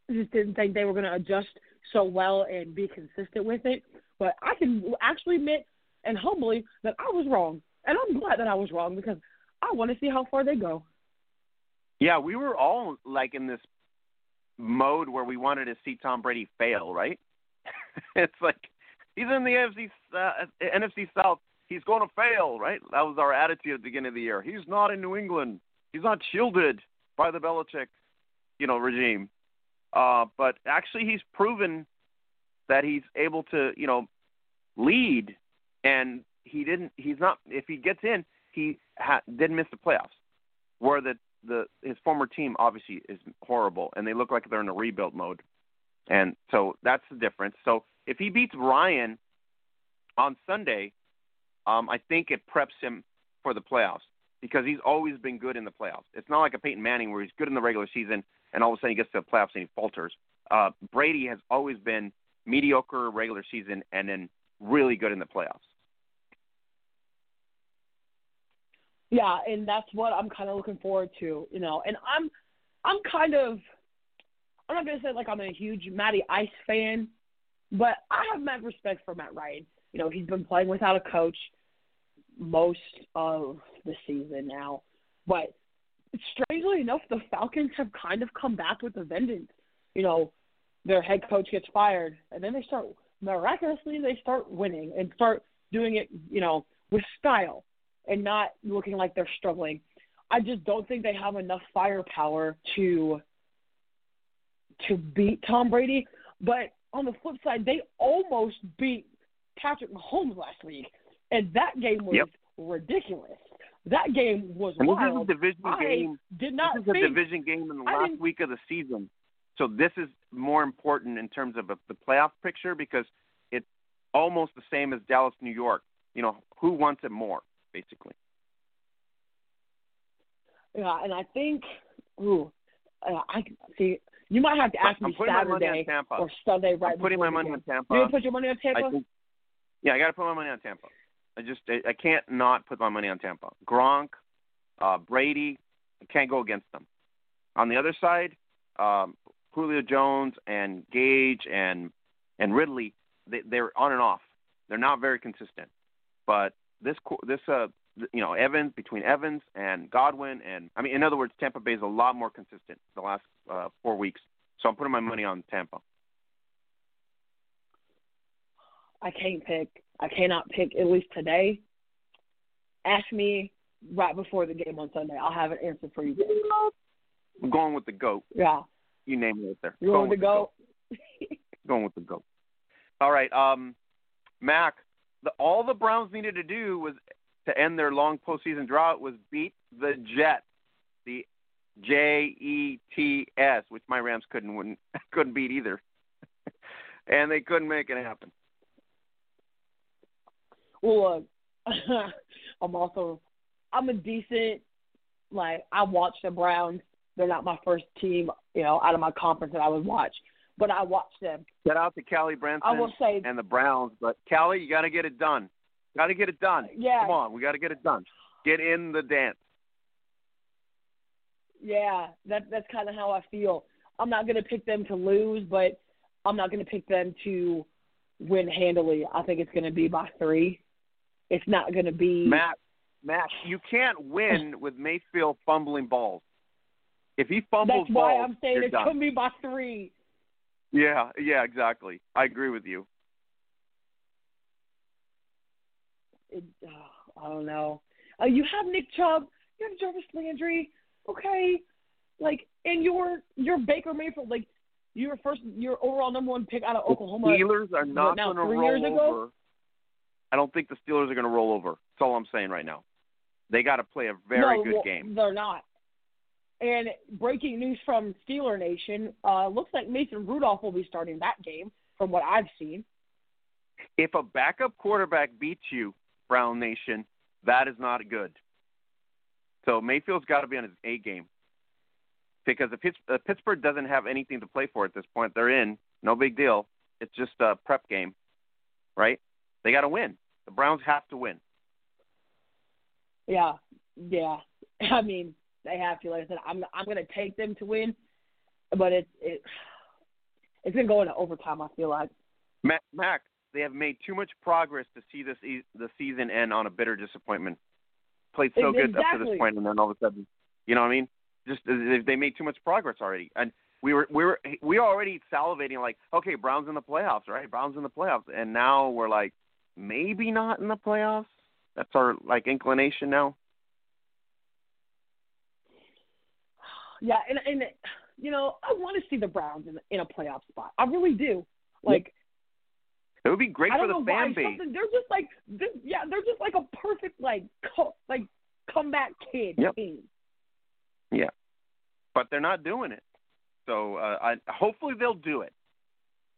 I just didn't think they were going to adjust so well and be consistent with it. But I can actually admit and humbly that I was wrong, and I'm glad that I was wrong because I want to see how far they go. Yeah, we were all like in this mode where we wanted to see Tom Brady fail, right? it's like he's in the AFC uh, NFC South. He's going to fail, right? That was our attitude at the beginning of the year. He's not in New England. He's not shielded by the Belichick, you know, regime. Uh, but actually, he's proven that he's able to, you know, lead, and he didn't. He's not. If he gets in, he ha- didn't miss the playoffs. Where the the his former team obviously is horrible, and they look like they're in a rebuild mode, and so that's the difference. So if he beats Ryan on Sunday, um, I think it preps him for the playoffs because he's always been good in the playoffs. It's not like a Peyton Manning where he's good in the regular season and all of a sudden he gets to the playoffs and he falters. Uh, Brady has always been mediocre regular season and then really good in the playoffs. Yeah, and that's what I'm kind of looking forward to, you know. And I'm, I'm kind of, I'm not gonna say like I'm a huge Matty Ice fan, but I have mad respect for Matt Ryan. You know, he's been playing without a coach most of the season now, but strangely enough, the Falcons have kind of come back with a vengeance. You know, their head coach gets fired, and then they start miraculously they start winning and start doing it, you know, with style and not looking like they're struggling. I just don't think they have enough firepower to to beat Tom Brady. But on the flip side, they almost beat Patrick Mahomes last week, and that game was Yep. ridiculous. That game was And this wild. is a division I game. did not this is a division game in the last week of the season. So this is more important in terms of the playoff picture because it's almost the same as Dallas, New York. You know, who wants it more, basically. Yeah, and I think, ooh, uh, I see. You might have to ask I'm me putting my money on Saturday or Sunday right I'm putting my money on. Tampa. You put your money on Tampa? I think, yeah, I got to put my money on Tampa. I just I, I can't not put my money on Tampa. Gronk, uh, Brady, I can't go against them. On the other side, um, Julio Jones and Gage and and Ridley, they, they're on and off. They're not very consistent. But this this uh you know Evans between Evans and Godwin and I mean in other words Tampa Bay is a lot more consistent the last uh, four weeks. So I'm putting my money on Tampa. I can't pick. I cannot pick at least today. Ask me right before the game on Sunday. I'll have an answer for you. I'm going with the goat. Yeah. You name it right there. You going, with the goat? goat. going with the goat. All right, um, Mac. The, all the Browns needed to do was to end their long postseason drought was beat the Jets, the J E T S, which my Rams couldn't wouldn't, couldn't beat either, and they couldn't make it happen. Well, uh, I'm also I'm a decent like I watch the Browns. They're not my first team, you know, out of my conference that I would watch, but I watch them. Get out to Callie Branson I will say, and the Browns, but Callie, you got to get it done. Got to get it done. Yeah. Come on, we got to get it done. Get in the dance. Yeah, that that's kind of how I feel. I'm not going to pick them to lose, but I'm not going to pick them to win handily. I think it's going to be by three. It's not going to be Matt. Matt, you can't win with Mayfield fumbling balls. If he fumbles That's why balls, I'm saying it's going to be by three. Yeah, yeah, exactly. I agree with you. It, oh, I don't know. Uh, you have Nick Chubb. You have Jarvis Landry. Okay, like and your your Baker Mayfield. Like your first, your overall number one pick out of Oklahoma. The Steelers are not going to roll over. I don't think the Steelers are going to roll over. That's all I'm saying right now. They got to play a very no, good well, game. They're not. And breaking news from Steeler Nation, uh, looks like Mason Rudolph will be starting that game, from what I've seen. If a backup quarterback beats you, Brown Nation, that is not good. So Mayfield's got to be on his A game. Because if uh, Pittsburgh doesn't have anything to play for at this point, they're in. No big deal. It's just a prep game, right? They got to win. The Browns have to win. Yeah, yeah. I mean, they have to. Like I said, I'm I'm going to take them to win, but it's it it it's going to go into overtime. I feel like. Mac, Mac, they have made too much progress to see this e- the season end on a bitter disappointment. Played so good up to this point, and then all of a sudden, you know what I mean? Just they they made too much progress already, and we were we were we were already salivating like, okay, Browns in the playoffs, right? Browns in the playoffs, and now we're like, maybe not in the playoffs. That's our like inclination now. Yeah, and and you know, I want to see the Browns in in a playoff spot. I really do. Like It would be great I for the fan base. they're just like they're, yeah, they're just like a perfect like co- like comeback kid Yep. team. Yeah, but they're not doing it. So uh, I hopefully they'll do it.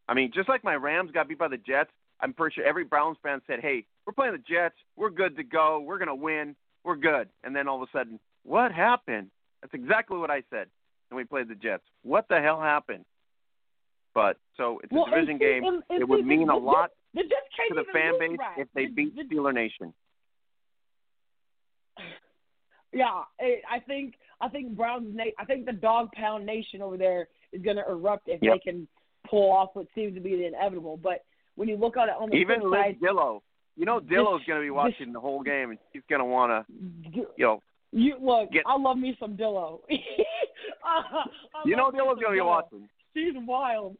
I mean, just like my Rams got beat by the Jets, I'm pretty sure every Browns fan said, "Hey, we're playing the Jets. We're good to go. We're gonna win. We're good." And then all of a sudden, what happened? That's exactly what I said. And we played the Jets. What the hell happened? But so it's a Well, division see- game. and- and it would see, mean the, a lot The, the Jets to the fan base right. if they The- beat the- Steeler Nation. Yeah, I I think I think Browns. Na- I think the dog pound nation over there is going to erupt if Yep. they can pull off what seems to be the inevitable. But when you look at it on the Even Liz side, Dillo. You know Dillo's This- going to be this- watching the whole game, and he's going to want to, you know, you look. Get- I love me some Dillo. I you know Dillo's going to be watching. She's wild.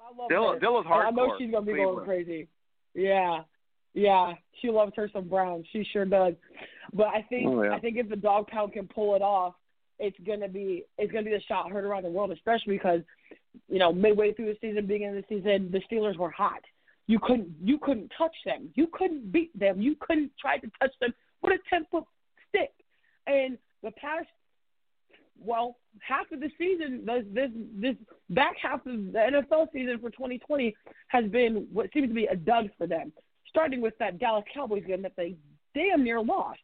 I love Dillo, her. Dillo's And I know she's gonna be going crazy. Yeah, yeah, she loves her some Browns. She sure does. But I think Oh, yeah. I think if the dog pound can pull it off, it's gonna be it's gonna be a shot heard around the world, especially because you know midway through the season, beginning of the season, the Steelers were hot. You couldn't you couldn't touch them. You couldn't beat them. You couldn't try to touch them with a ten foot stick. And the past well, half of the season, this this this back half of the NFL season for 2020 has been what seems to be a dud for them. Starting with that Dallas Cowboys game that they damn near lost.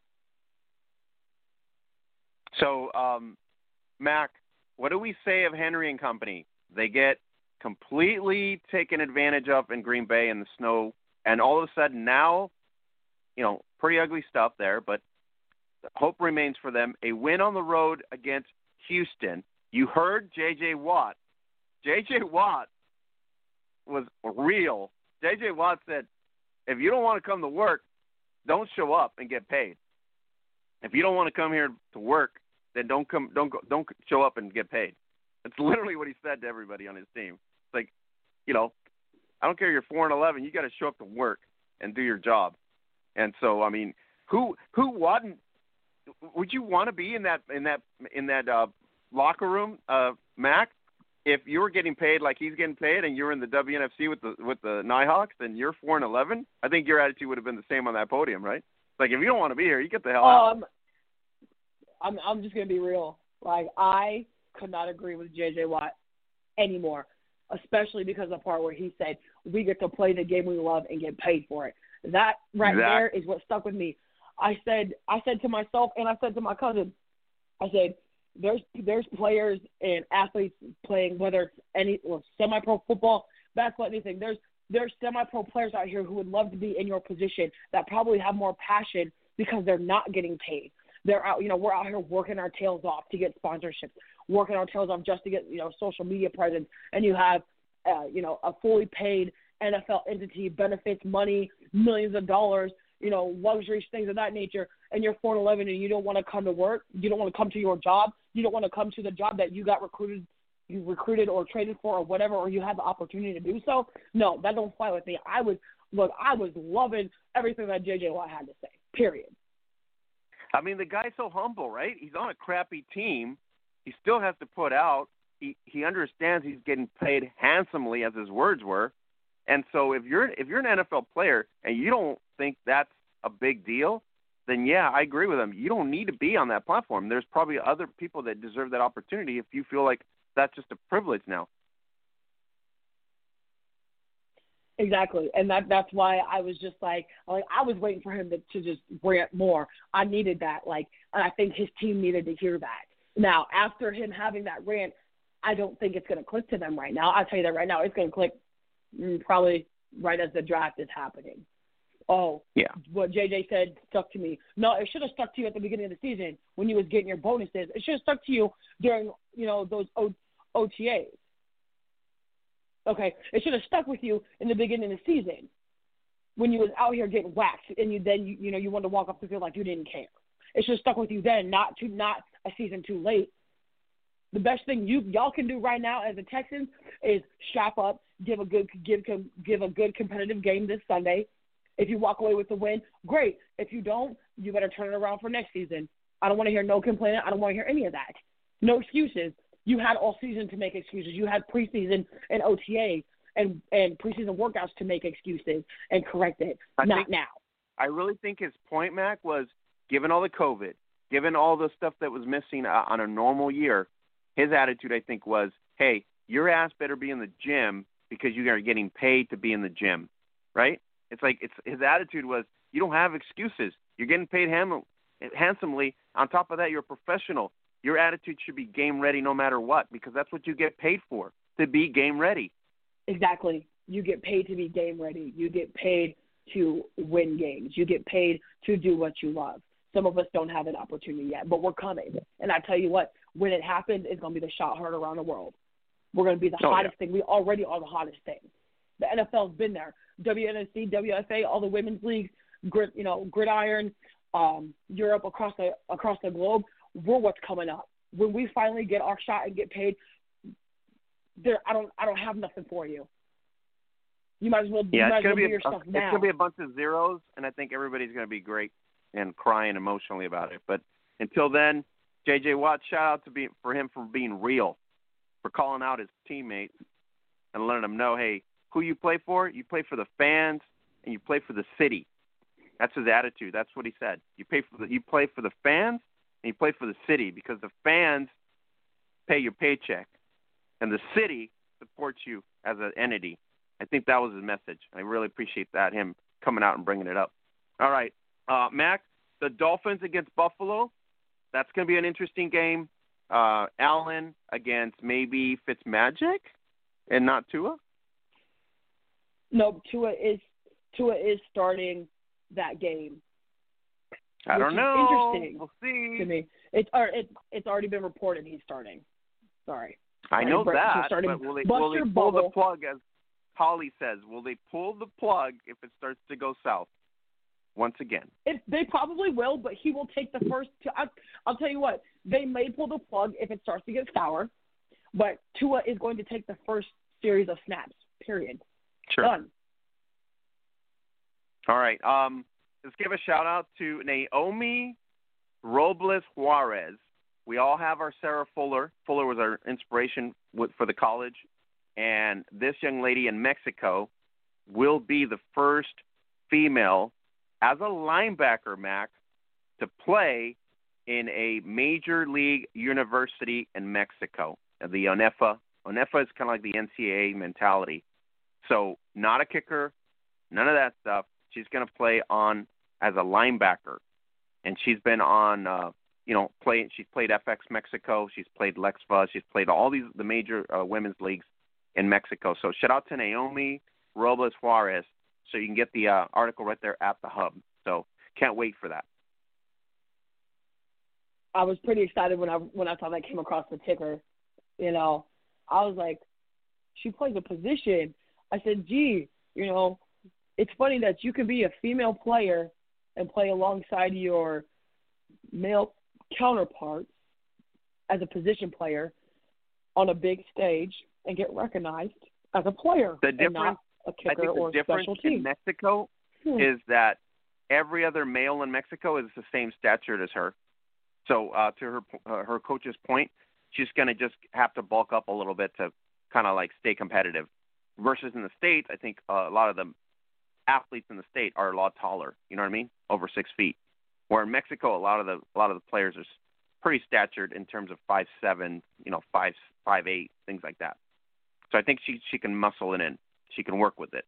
So, um, Mac, what do we say of Henry and Company? They get completely taken advantage of in Green Bay in the snow, and all of a sudden now, you know, pretty ugly stuff there, but hope remains for them. A win on the road against Houston. You heard J.J. Watt J.J. Watt was real. J.J. Watt said, "If you don't want to come to work, don't show up and get paid. If you don't want to come here to work, then don't come. Don't go, don't show up and get paid." That's literally what he said to everybody on his team. It's like, you know, I don't care. You're four and eleven. You got to show up to work and do your job. And so, I mean, who who wouldn't? Would you want to be in that in that in that uh, locker room, uh, Mac? If you were getting paid like he's getting paid, and you're in the WNFC with the with the Nighthawks, and you're four and eleven, I think your attitude would have been the same on that podium, right? Like if you don't want to be here, you get the hell out. Um, I'm I'm just gonna be real. Like I could not agree with JJ Watt anymore, especially because of the part where he said we get to play the game we love and get paid for it. That right Exactly. there is what stuck with me. I said I said to myself and I said to my cousin, I said there's there's players and athletes playing whether it's any well, semi pro football, basketball, anything. There's there's semi pro players out here who would love to be in your position that probably have more passion because they're not getting paid. They're out, you know, we're out here working our tails off to get sponsorships, working our tails off just to get, you know, social media presence. And you have, uh, you know, a fully paid NFL entity, benefits, money, millions of dollars, you know, luxuries, things of that nature. And you're 4 and 11 and you don't want to come to work. You don't want to come to your job. You don't want to come to the job that you got recruited you recruited or traded for or whatever, or you had the opportunity to do so. No, that don't fly with me. I was look, I was loving everything that JJ Watt had to say. Period. I mean, the guy's so humble, right? He's on a crappy team. He still has to put out. He he understands he's getting paid handsomely, as his words were. And so, if you're if you're an NFL player and you don't think that's a big deal, then yeah, I agree with him. You don't need to be on that platform. There's probably other people that deserve that opportunity. If you feel like that's just a privilege now. Exactly, and that that's why I was just like, like I was waiting for him to, to just rant more. I needed that, like, and I think his team needed to hear that. Now, after him having that rant, I don't think it's going to click to them right now. I'll tell you that right now, it's going to click mm, probably right as the draft is happening. Oh, Yeah. what JJ said stuck to me. No, it should have stuck to you at the beginning of the season when you was getting your bonuses. It should have stuck to you during you know those o- OTAs. Okay, it should have stuck with you in the beginning of the season when you was out here getting whacked, and you then you, you know you wanted to walk off the field like you didn't care. It should have stuck with you then, not to not a season too late. The best thing you y'all can do right now as the Texans is strap up, give a good give give a good competitive game this Sunday. If you walk away with the win, great. If you don't, you better turn it around for next season. I don't want to hear no complaining. I don't want to hear any of that. No excuses. You had all season to make excuses. You had preseason and OTA and and preseason workouts to make excuses and correct it. I Not now. I really think his point, Mac, was given all the COVID, given all the stuff that was missing uh, on a normal year, his attitude, I think, was, hey, your ass better be in the gym because you are getting paid to be in the gym, right? It's like it's his attitude was, you don't have excuses. You're getting paid ham- handsomely. On top of that, you're a professional. Your attitude should be game ready no matter what because that's what you get paid for to be game ready. Exactly. You get paid to be game ready. You get paid to win games. You get paid to do what you love. Some of us don't have that opportunity yet, but we're coming. And I tell you what, when it happens, it's going to be the shot heard around the world. We're going to be the Oh, yeah. hottest thing. We already are the hottest thing. The NFL's been there. WNFC, WFA, all the women's leagues, grid, you know, gridiron, um, Europe across the across the globe. We're what's coming up. When we finally get our shot and get paid, there I don't I don't have nothing for you. You might as well Yeah, it's gonna do be your a, it's gonna be a bunch of zeros, and I think everybody's gonna be great and crying emotionally about it. But until then, J.J. Watt, shout out to be for him for being real, for calling out his teammates and letting them know, hey, who you play for? You play for the fans and you play for the city. That's his attitude. That's what he said. You pay for the, you play for the fans and you play for the city because the fans pay your paycheck and the city supports you as an entity. I think that was his message. I really appreciate that him coming out and bringing it up. All right, uh, Mac, the Dolphins against Buffalo. That's going to be an interesting game. Uh, Allen against maybe Fitzmagic, and not Tua. no, Tua is Tua is starting that game I don't know. interesting We'll see. to me. It's or it's it's already been reported he's starting. Sorry. I know Break- that, but will they, will they pull bubble. the plug as Holly says? Will they pull the plug if it starts to go south? Once again, It, they probably will, but he will take the first. Two, I, I'll tell you what, they may pull the plug if it starts to get sour, but Tua is going to take the first series of snaps. Period. sure. Done. All right. Um, let's give a shout out to Naomi Robles Juarez. We all have our Sarah Fuller. Fuller was our inspiration for the college, and this young lady in Mexico will be the first female as a linebacker, Mac, to play in a major league university in Mexico. The ONEFA. ONEFA is kind of like the NCAA mentality. So not a kicker, none of that stuff. She's going to play on as a linebacker, and she's been on, uh, you know, play. She's played FX Mexico. She's played Lexfa. She's played all these the major uh, women's leagues in Mexico. So shout out to Naomi Robles Juarez. So you can get the uh, article right there at the hub. So can't wait for that. I was pretty excited when I when I saw that came across the ticker. You know, I was like, she plays a position. I said, gee, you know, it's funny that you can be a female player and play alongside your male counterparts as a position player on a big stage and get recognized as a player The and difference, not a I kicker think, the or difference in. Mexico Hmm. is that every other male in Mexico is the same stature as her. So uh, to her uh, her coach's point, she's going to just have to bulk up a little bit to kind of like stay competitive. Versus in the states, I think uh, a lot of the athletes in the state are a lot taller. You know what I mean? Over six feet. Where in Mexico, a lot of the a lot of the players are pretty statured in terms of five seven, you know, five five eight, things like that. So I think she she can muscle it in. She can work with it,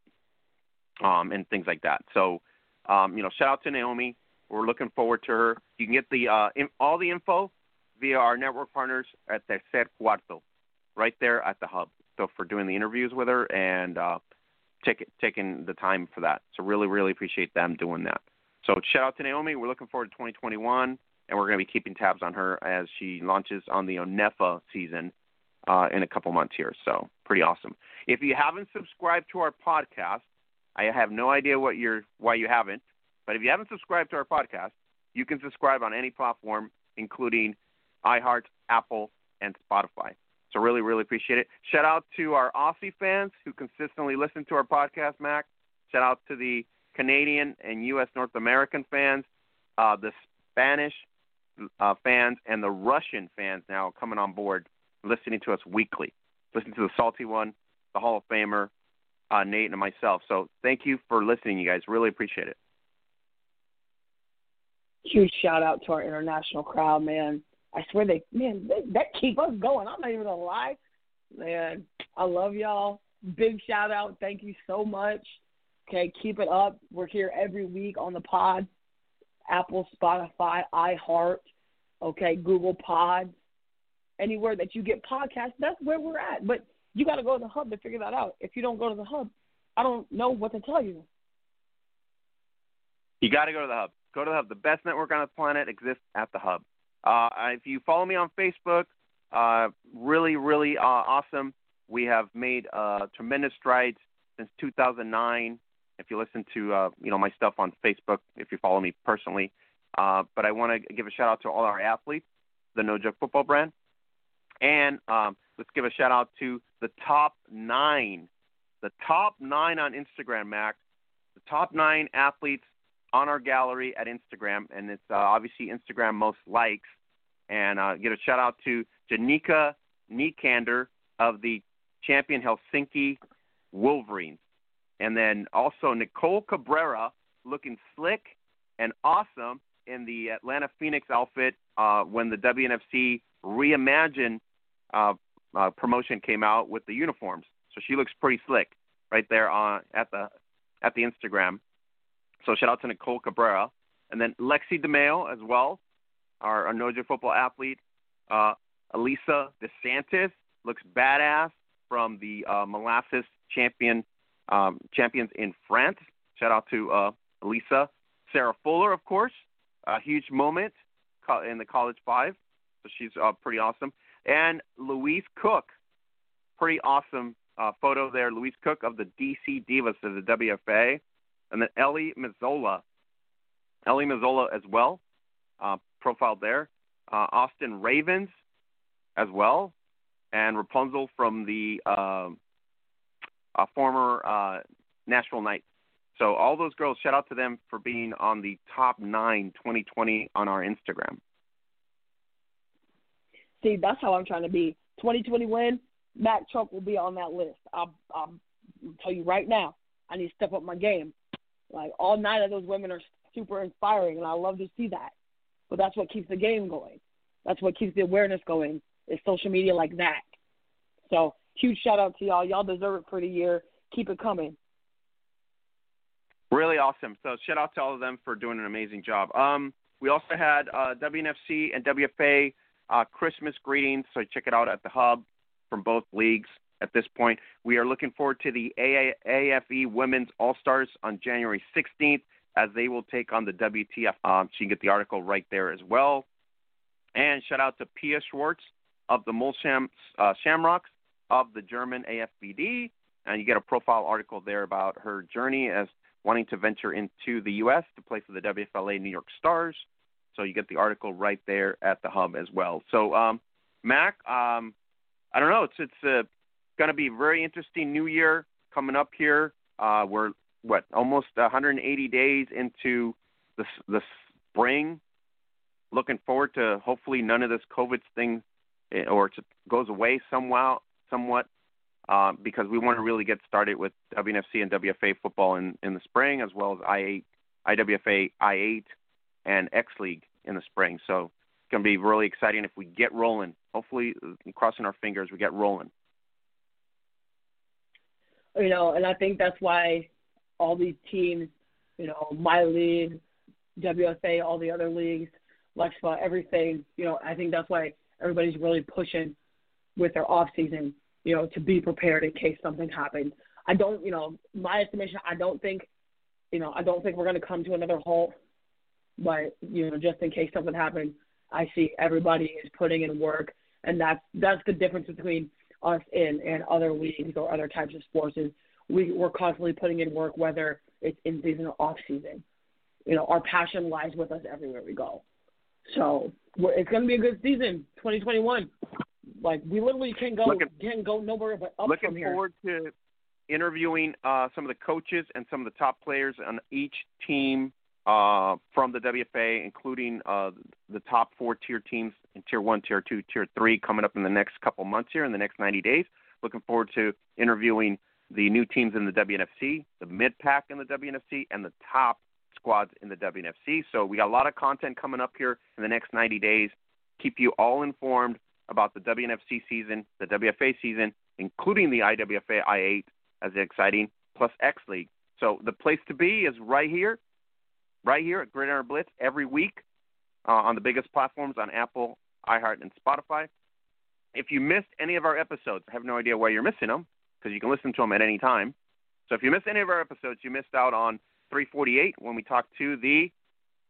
um, and things like that. So, um, you know, shout out to Naomi. We're looking forward to her. You can get the uh, in, all the info via our network partners at Tercer Cuarto, right there at the hub. So for doing the interviews with her and uh, take, taking the time for that. So really, really appreciate them doing that. So shout out to Naomi. We're looking forward to 2021, and we're going to be keeping tabs on her as she launches on the ONEFA season uh, in a couple months here. So pretty awesome. If you haven't subscribed to our podcast, I have no idea what you're why you haven't, but if you haven't subscribed to our podcast, you can subscribe on any platform, including iHeart, Apple, and Spotify. So really, really appreciate it. Shout out to our Aussie fans who consistently listen to our podcast, Mac. Shout out to the Canadian and U.S. North American fans, uh, the Spanish uh, fans, and the Russian fans now coming on board, listening to us weekly. Listen to the Salty One, the Hall of Famer, uh, Nate, and myself. So thank you for listening, you guys. Really appreciate it. huge shout out to our international crowd, man. I swear they, man, they, that keep us going. I'm not even gonna lie, man. I love y'all. Big shout out. Thank you so much. Okay, keep it up. We're here every week on the pod. Apple, Spotify, iHeart, okay, Google Pod, anywhere that you get podcasts. That's where we're at. But you got to go to the hub to figure that out. If you don't go to the hub, I don't know what to tell you. You got to go to the hub. Go to the hub. The best network on the planet exists at the hub. Uh, if you follow me on Facebook, uh, really, really uh, awesome. We have made uh, tremendous strides since 2009. If you listen to uh, you know my stuff on Facebook, if you follow me personally, uh, but I want to give a shout out to all our athletes, the No Joke Football brand, and um, let's give a shout out to the top nine, the top nine on Instagram, Max, the top nine athletes on our gallery at Instagram, and it's uh, obviously Instagram most likes. And uh, get a shout out to Janika Nikander of the champion Helsinki Wolverines, and then also Nicole Cabrera looking slick and awesome in the Atlanta Phoenix outfit uh, when the WNFC Reimagine uh, uh, promotion came out with the uniforms. So she looks pretty slick right there on at the at the Instagram. So shout out to Nicole Cabrera. And then Lexi DeMeo as well, our, our No Joke football athlete. Uh, Elisa DeSantis looks badass from the uh, Molosses champion um, champions in France. Shout out to uh, Elisa. Sarah Fuller, of course, a huge moment in the College Five. So she's uh, pretty awesome. And Louise Cook pretty awesome uh, photo there. Louise Cook of the DC Divas of the WFA, and then Ellie Mazzola, Ellie Mazzola as well, uh, profiled there. Uh, Austin Ravens as well, and Rapunzel from the uh, uh, former uh, Nashville Knights. So all those girls, shout out to them for being on the top nine 2020 on our Instagram. See, that's how I'm trying to be. 2020 win, Mac Trump will be on that list. I'll, I'll tell you right now, I need to step up my game. Like all nine of those women are super inspiring, and I love to see that. But that's what keeps the game going. That's what keeps the awareness going. Is social media like that. So huge shout out to y'all. Y'all deserve it for the year. Keep it coming. Really awesome. So shout out to all of them for doing an amazing job. Um, we also had uh, WNFC and WFA uh, Christmas greetings. So check it out at the hub from both leagues. At this point, we are looking forward to the AAFE Women's All Stars on January 16th as they will take on the WTF. Um, so you can get the article right there as well. And shout out to Pia Schwartz of the Molsham uh, Shamrocks of the German AFVD. And you get a profile article there about her journey as wanting to venture into the U.S. to play for the WFLA New York Stars. So you get the article right there at the hub as well. So, um, Mac, um, I don't know. It's it's uh, going to be a very interesting new year coming up here. Uh, we're what almost 180 days into the the spring. Looking forward to hopefully none of this COVID thing eh, or goes away somewhat somewhat uh, because we want to really get started with WNFC and WFA football in, in the spring as well as I8, IWFA I8 and X League in the spring. So it's going to be really exciting if we get rolling. Hopefully, crossing our fingers, we get rolling. You know, and I think that's why all these teams, you know, my league, WSA, all the other leagues, Lexfa, everything, you know, I think that's why everybody's really pushing with their off season, you know, to be prepared in case something happens. I don't, you know, my estimation, I don't think, you know, I don't think we're going to come to another halt but you know, just in case something happens, I see everybody is putting in work, and that's that's the difference between us in and other leagues or other types of sports is we we're constantly putting in work whether it's in season or off season. You know, our passion lies with us everywhere we go. So it's going to be a good season, 2021. Like we literally can go looking, can go nowhere but up looking from here. forward to interviewing uh, some of the coaches and some of the top players on each team uh, from the WFA, including uh, the top four tier teams in Tier 1, Tier 2, Tier 3 coming up in the next couple months here, in the next 90 days. Looking forward to interviewing the new teams in the WNFC, the mid pack in the WNFC, and the top squads in the WNFC. So we got a lot of content coming up here in the next 90 days. Keep you all informed about the WNFC season, the WFA season, including the IWFA I8 as exciting, plus X League. So the place to be is right here right here at Gridiron Blitz every week uh, on the biggest platforms on Apple, iHeart, and Spotify. If you missed any of our episodes, I have no idea why you're missing them because you can listen to them at any time. So if you missed any of our episodes, you missed out on 348 when we talked to the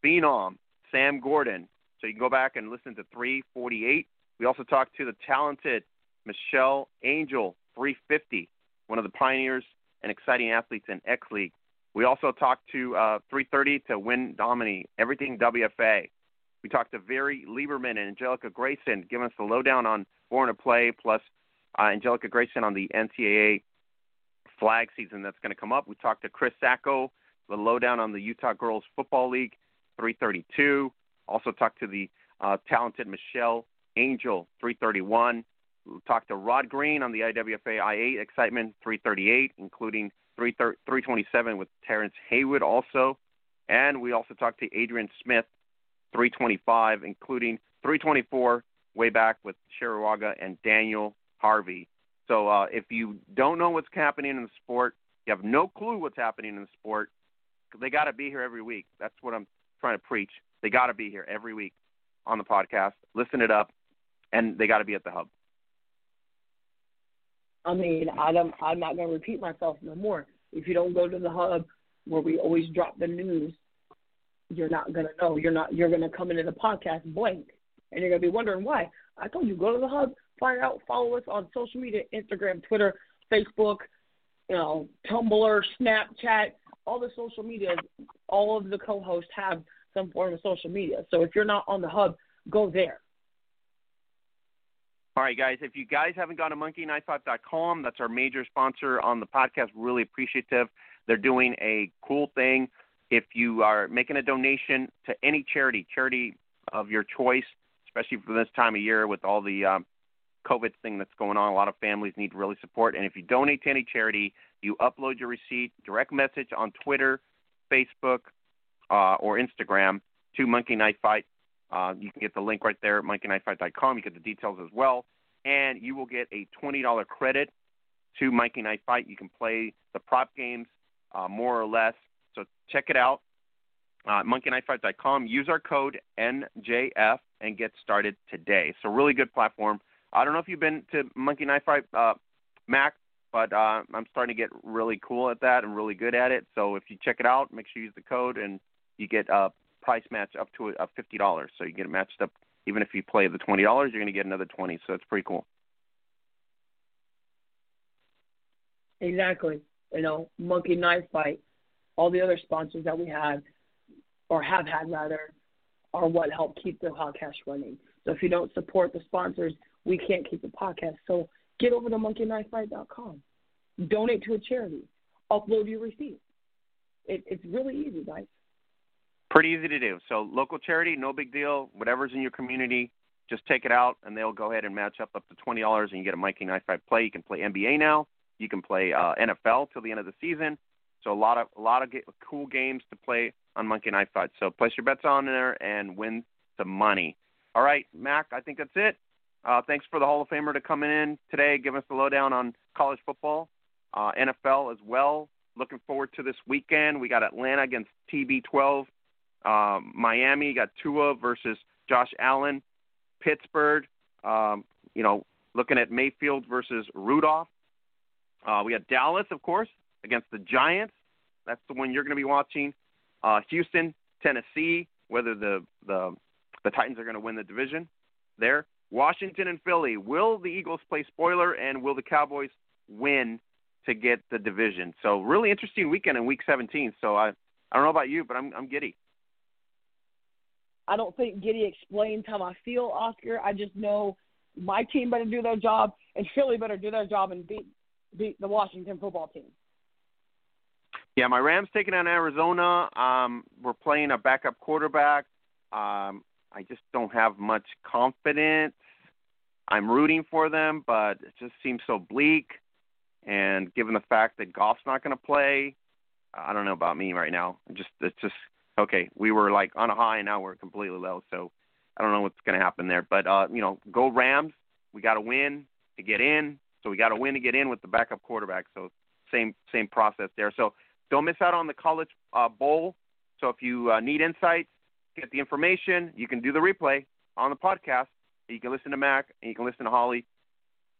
phenom, Sam Gordon. So you can go back and listen to 348. We also talked to the talented Michelle Angel, 350, one of the pioneers and exciting athletes in X League. We also talked to uh, 3:30 to Win Domini, everything WFA. We talked to Very Lieberman and Angelica Grayson, giving us the lowdown on Born to Play, plus uh, Angelica Grayson on the NCAA flag season that's going to come up. We talked to Chris Sacco, the lowdown on the Utah Girls Football League, 332. Also talked to the uh, talented Michelle Angel, 331. We talked to Rod Green on the IWFA I8 excitement, 338, including 327 with Terrence Haywood also. And we also talked to Adrian Smith, 325, including 324 way back with Shirawaga and Daniel Harvey. So uh, if you don't know what's happening in the sport, you have no clue what's happening in the sport, they got to be here every week. That's what I'm trying to preach. They got to be here every week on the podcast. Listen it up, and they got to be at the hub. I mean, I don't, I'm not going to repeat myself no more. If you don't go to the hub where we always drop the news, you're not to know. You're not. You're to come into the podcast blank, and you're to be wondering why. I told you go to the hub. find out. Follow us on social media: Instagram, Twitter, Facebook, you know, Tumblr, Snapchat, all the social media. All of the co-hosts have some form of social media. So if you're not on the hub, go there. All right, guys. If you guys haven't gone to monkeyknifefight.com, that's our major sponsor on the podcast. Really appreciative. They're doing a cool thing. If you are making a donation to any charity, charity of your choice, especially for this time of year with all the um, COVID thing that's going on, a lot of families need really support. And if you donate to any charity, you upload your receipt, direct message on Twitter, Facebook, uh, or Instagram to Monkey Knife Fight. Uh, you can get the link right there at monkeyknifefight.com. You get the details as well, and you will get a $20 credit to Monkey Knife Fight. You can play the prop games uh, more or less. So check it out. Uh, monkeyknifefight.com. Use our code NJF and get started today. So really good platform. I don't know if you've been to Monkey Knife Fight, uh, Mac, but uh, I'm starting to get really cool at that and really good at it. So if you check it out, make sure you use the code and you get a price match up to a fifty dollars. So you get it matched up. Even if you play the twenty dollars, you're going to get another twenty. So it's pretty cool. Exactly. You know, Monkey Knife Fight, all the other sponsors that we have, or have had rather, are what help keep the podcast running. So if you don't support the sponsors, we can't keep the podcast. So get over to monkeyknifefight.com. Donate to a charity. Upload your receipt. It, it's really easy, guys. Pretty easy to do. So local charity, no big deal. Whatever's in your community, just take it out, and they'll go ahead and match up up to twenty dollars, and you get a Monkey Knife Fight play. You can play NBA now. You can play uh, NFL till the end of the season. So a lot of a lot of cool games to play on Monkey Knife Fight. So place your bets on there and win some money. All right, Mac, I think that's it. Uh, thanks for the Hall of Famer to coming in today, giving us the lowdown on college football, uh, NFL as well. Looking forward to this weekend. We got Atlanta against TB12. Um, Miami got Tua versus Josh Allen. Pittsburgh, um, you know, looking at Mayfield versus Rudolph. Uh, we got Dallas, of course, against the Giants. That's the one you're going to be watching. Uh, Houston, Tennessee, whether the the the Titans are going to win the division there. Washington and Philly. Will the Eagles play spoiler, and will the Cowboys win to get the division? So really interesting weekend in Week 17. So I I don't know about you, but I'm I'm giddy. I don't think Giddy explains how I feel, Oscar. I just know my team better do their job, and Philly better do their job and beat beat the Washington football team. Yeah, my Rams taking on Arizona. Um, we're playing a backup quarterback. Um, I just don't have much confidence. I'm rooting for them, but it just seems so bleak. And given the fact that Goff's not going to play, I don't know about me right now. Just it's just okay. We were like on a high, and now we're completely low. So I don't know what's going to happen there. But uh, you know, go Rams. We got to win to get in. So we got to win to get in with the backup quarterback. So same same process there. So don't miss out on the college uh, bowl. So if you uh, need insights, get the information. You can do the replay on the podcast. You can listen to Mac and you can listen to Holly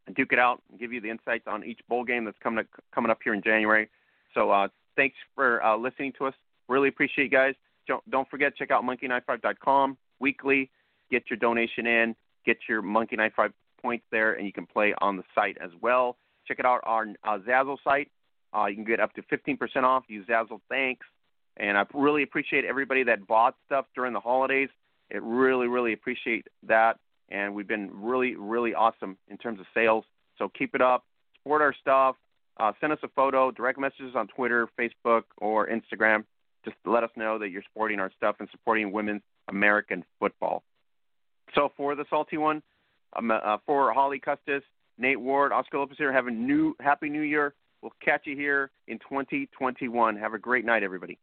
and duke it out and give you the insights on each bowl game that's coming up, coming up here in January. So uh, thanks for uh, listening to us. Really appreciate you guys. Don't, don't forget check out monkeyknifefight.com weekly. Get your donation in. Get your Monkey Knife Fight points there, and you can play on the site as well. Check it out our uh, Zazzle site. Uh, you can get up to 15% off. Use Zazzle. Thanks. And I really appreciate everybody that bought stuff during the holidays. It really, really appreciate that. And we've been really, really awesome in terms of sales. So keep it up. Support our stuff. Uh, send us a photo, direct messages on Twitter, Facebook, or Instagram. Just let us know that you're supporting our stuff and supporting women's American football. So for the salty one, um, uh, for Holly Custis, Nate Ward, Oscar Lopez here, have a new happy new year. We'll catch you here in 2021. Have a great night, everybody.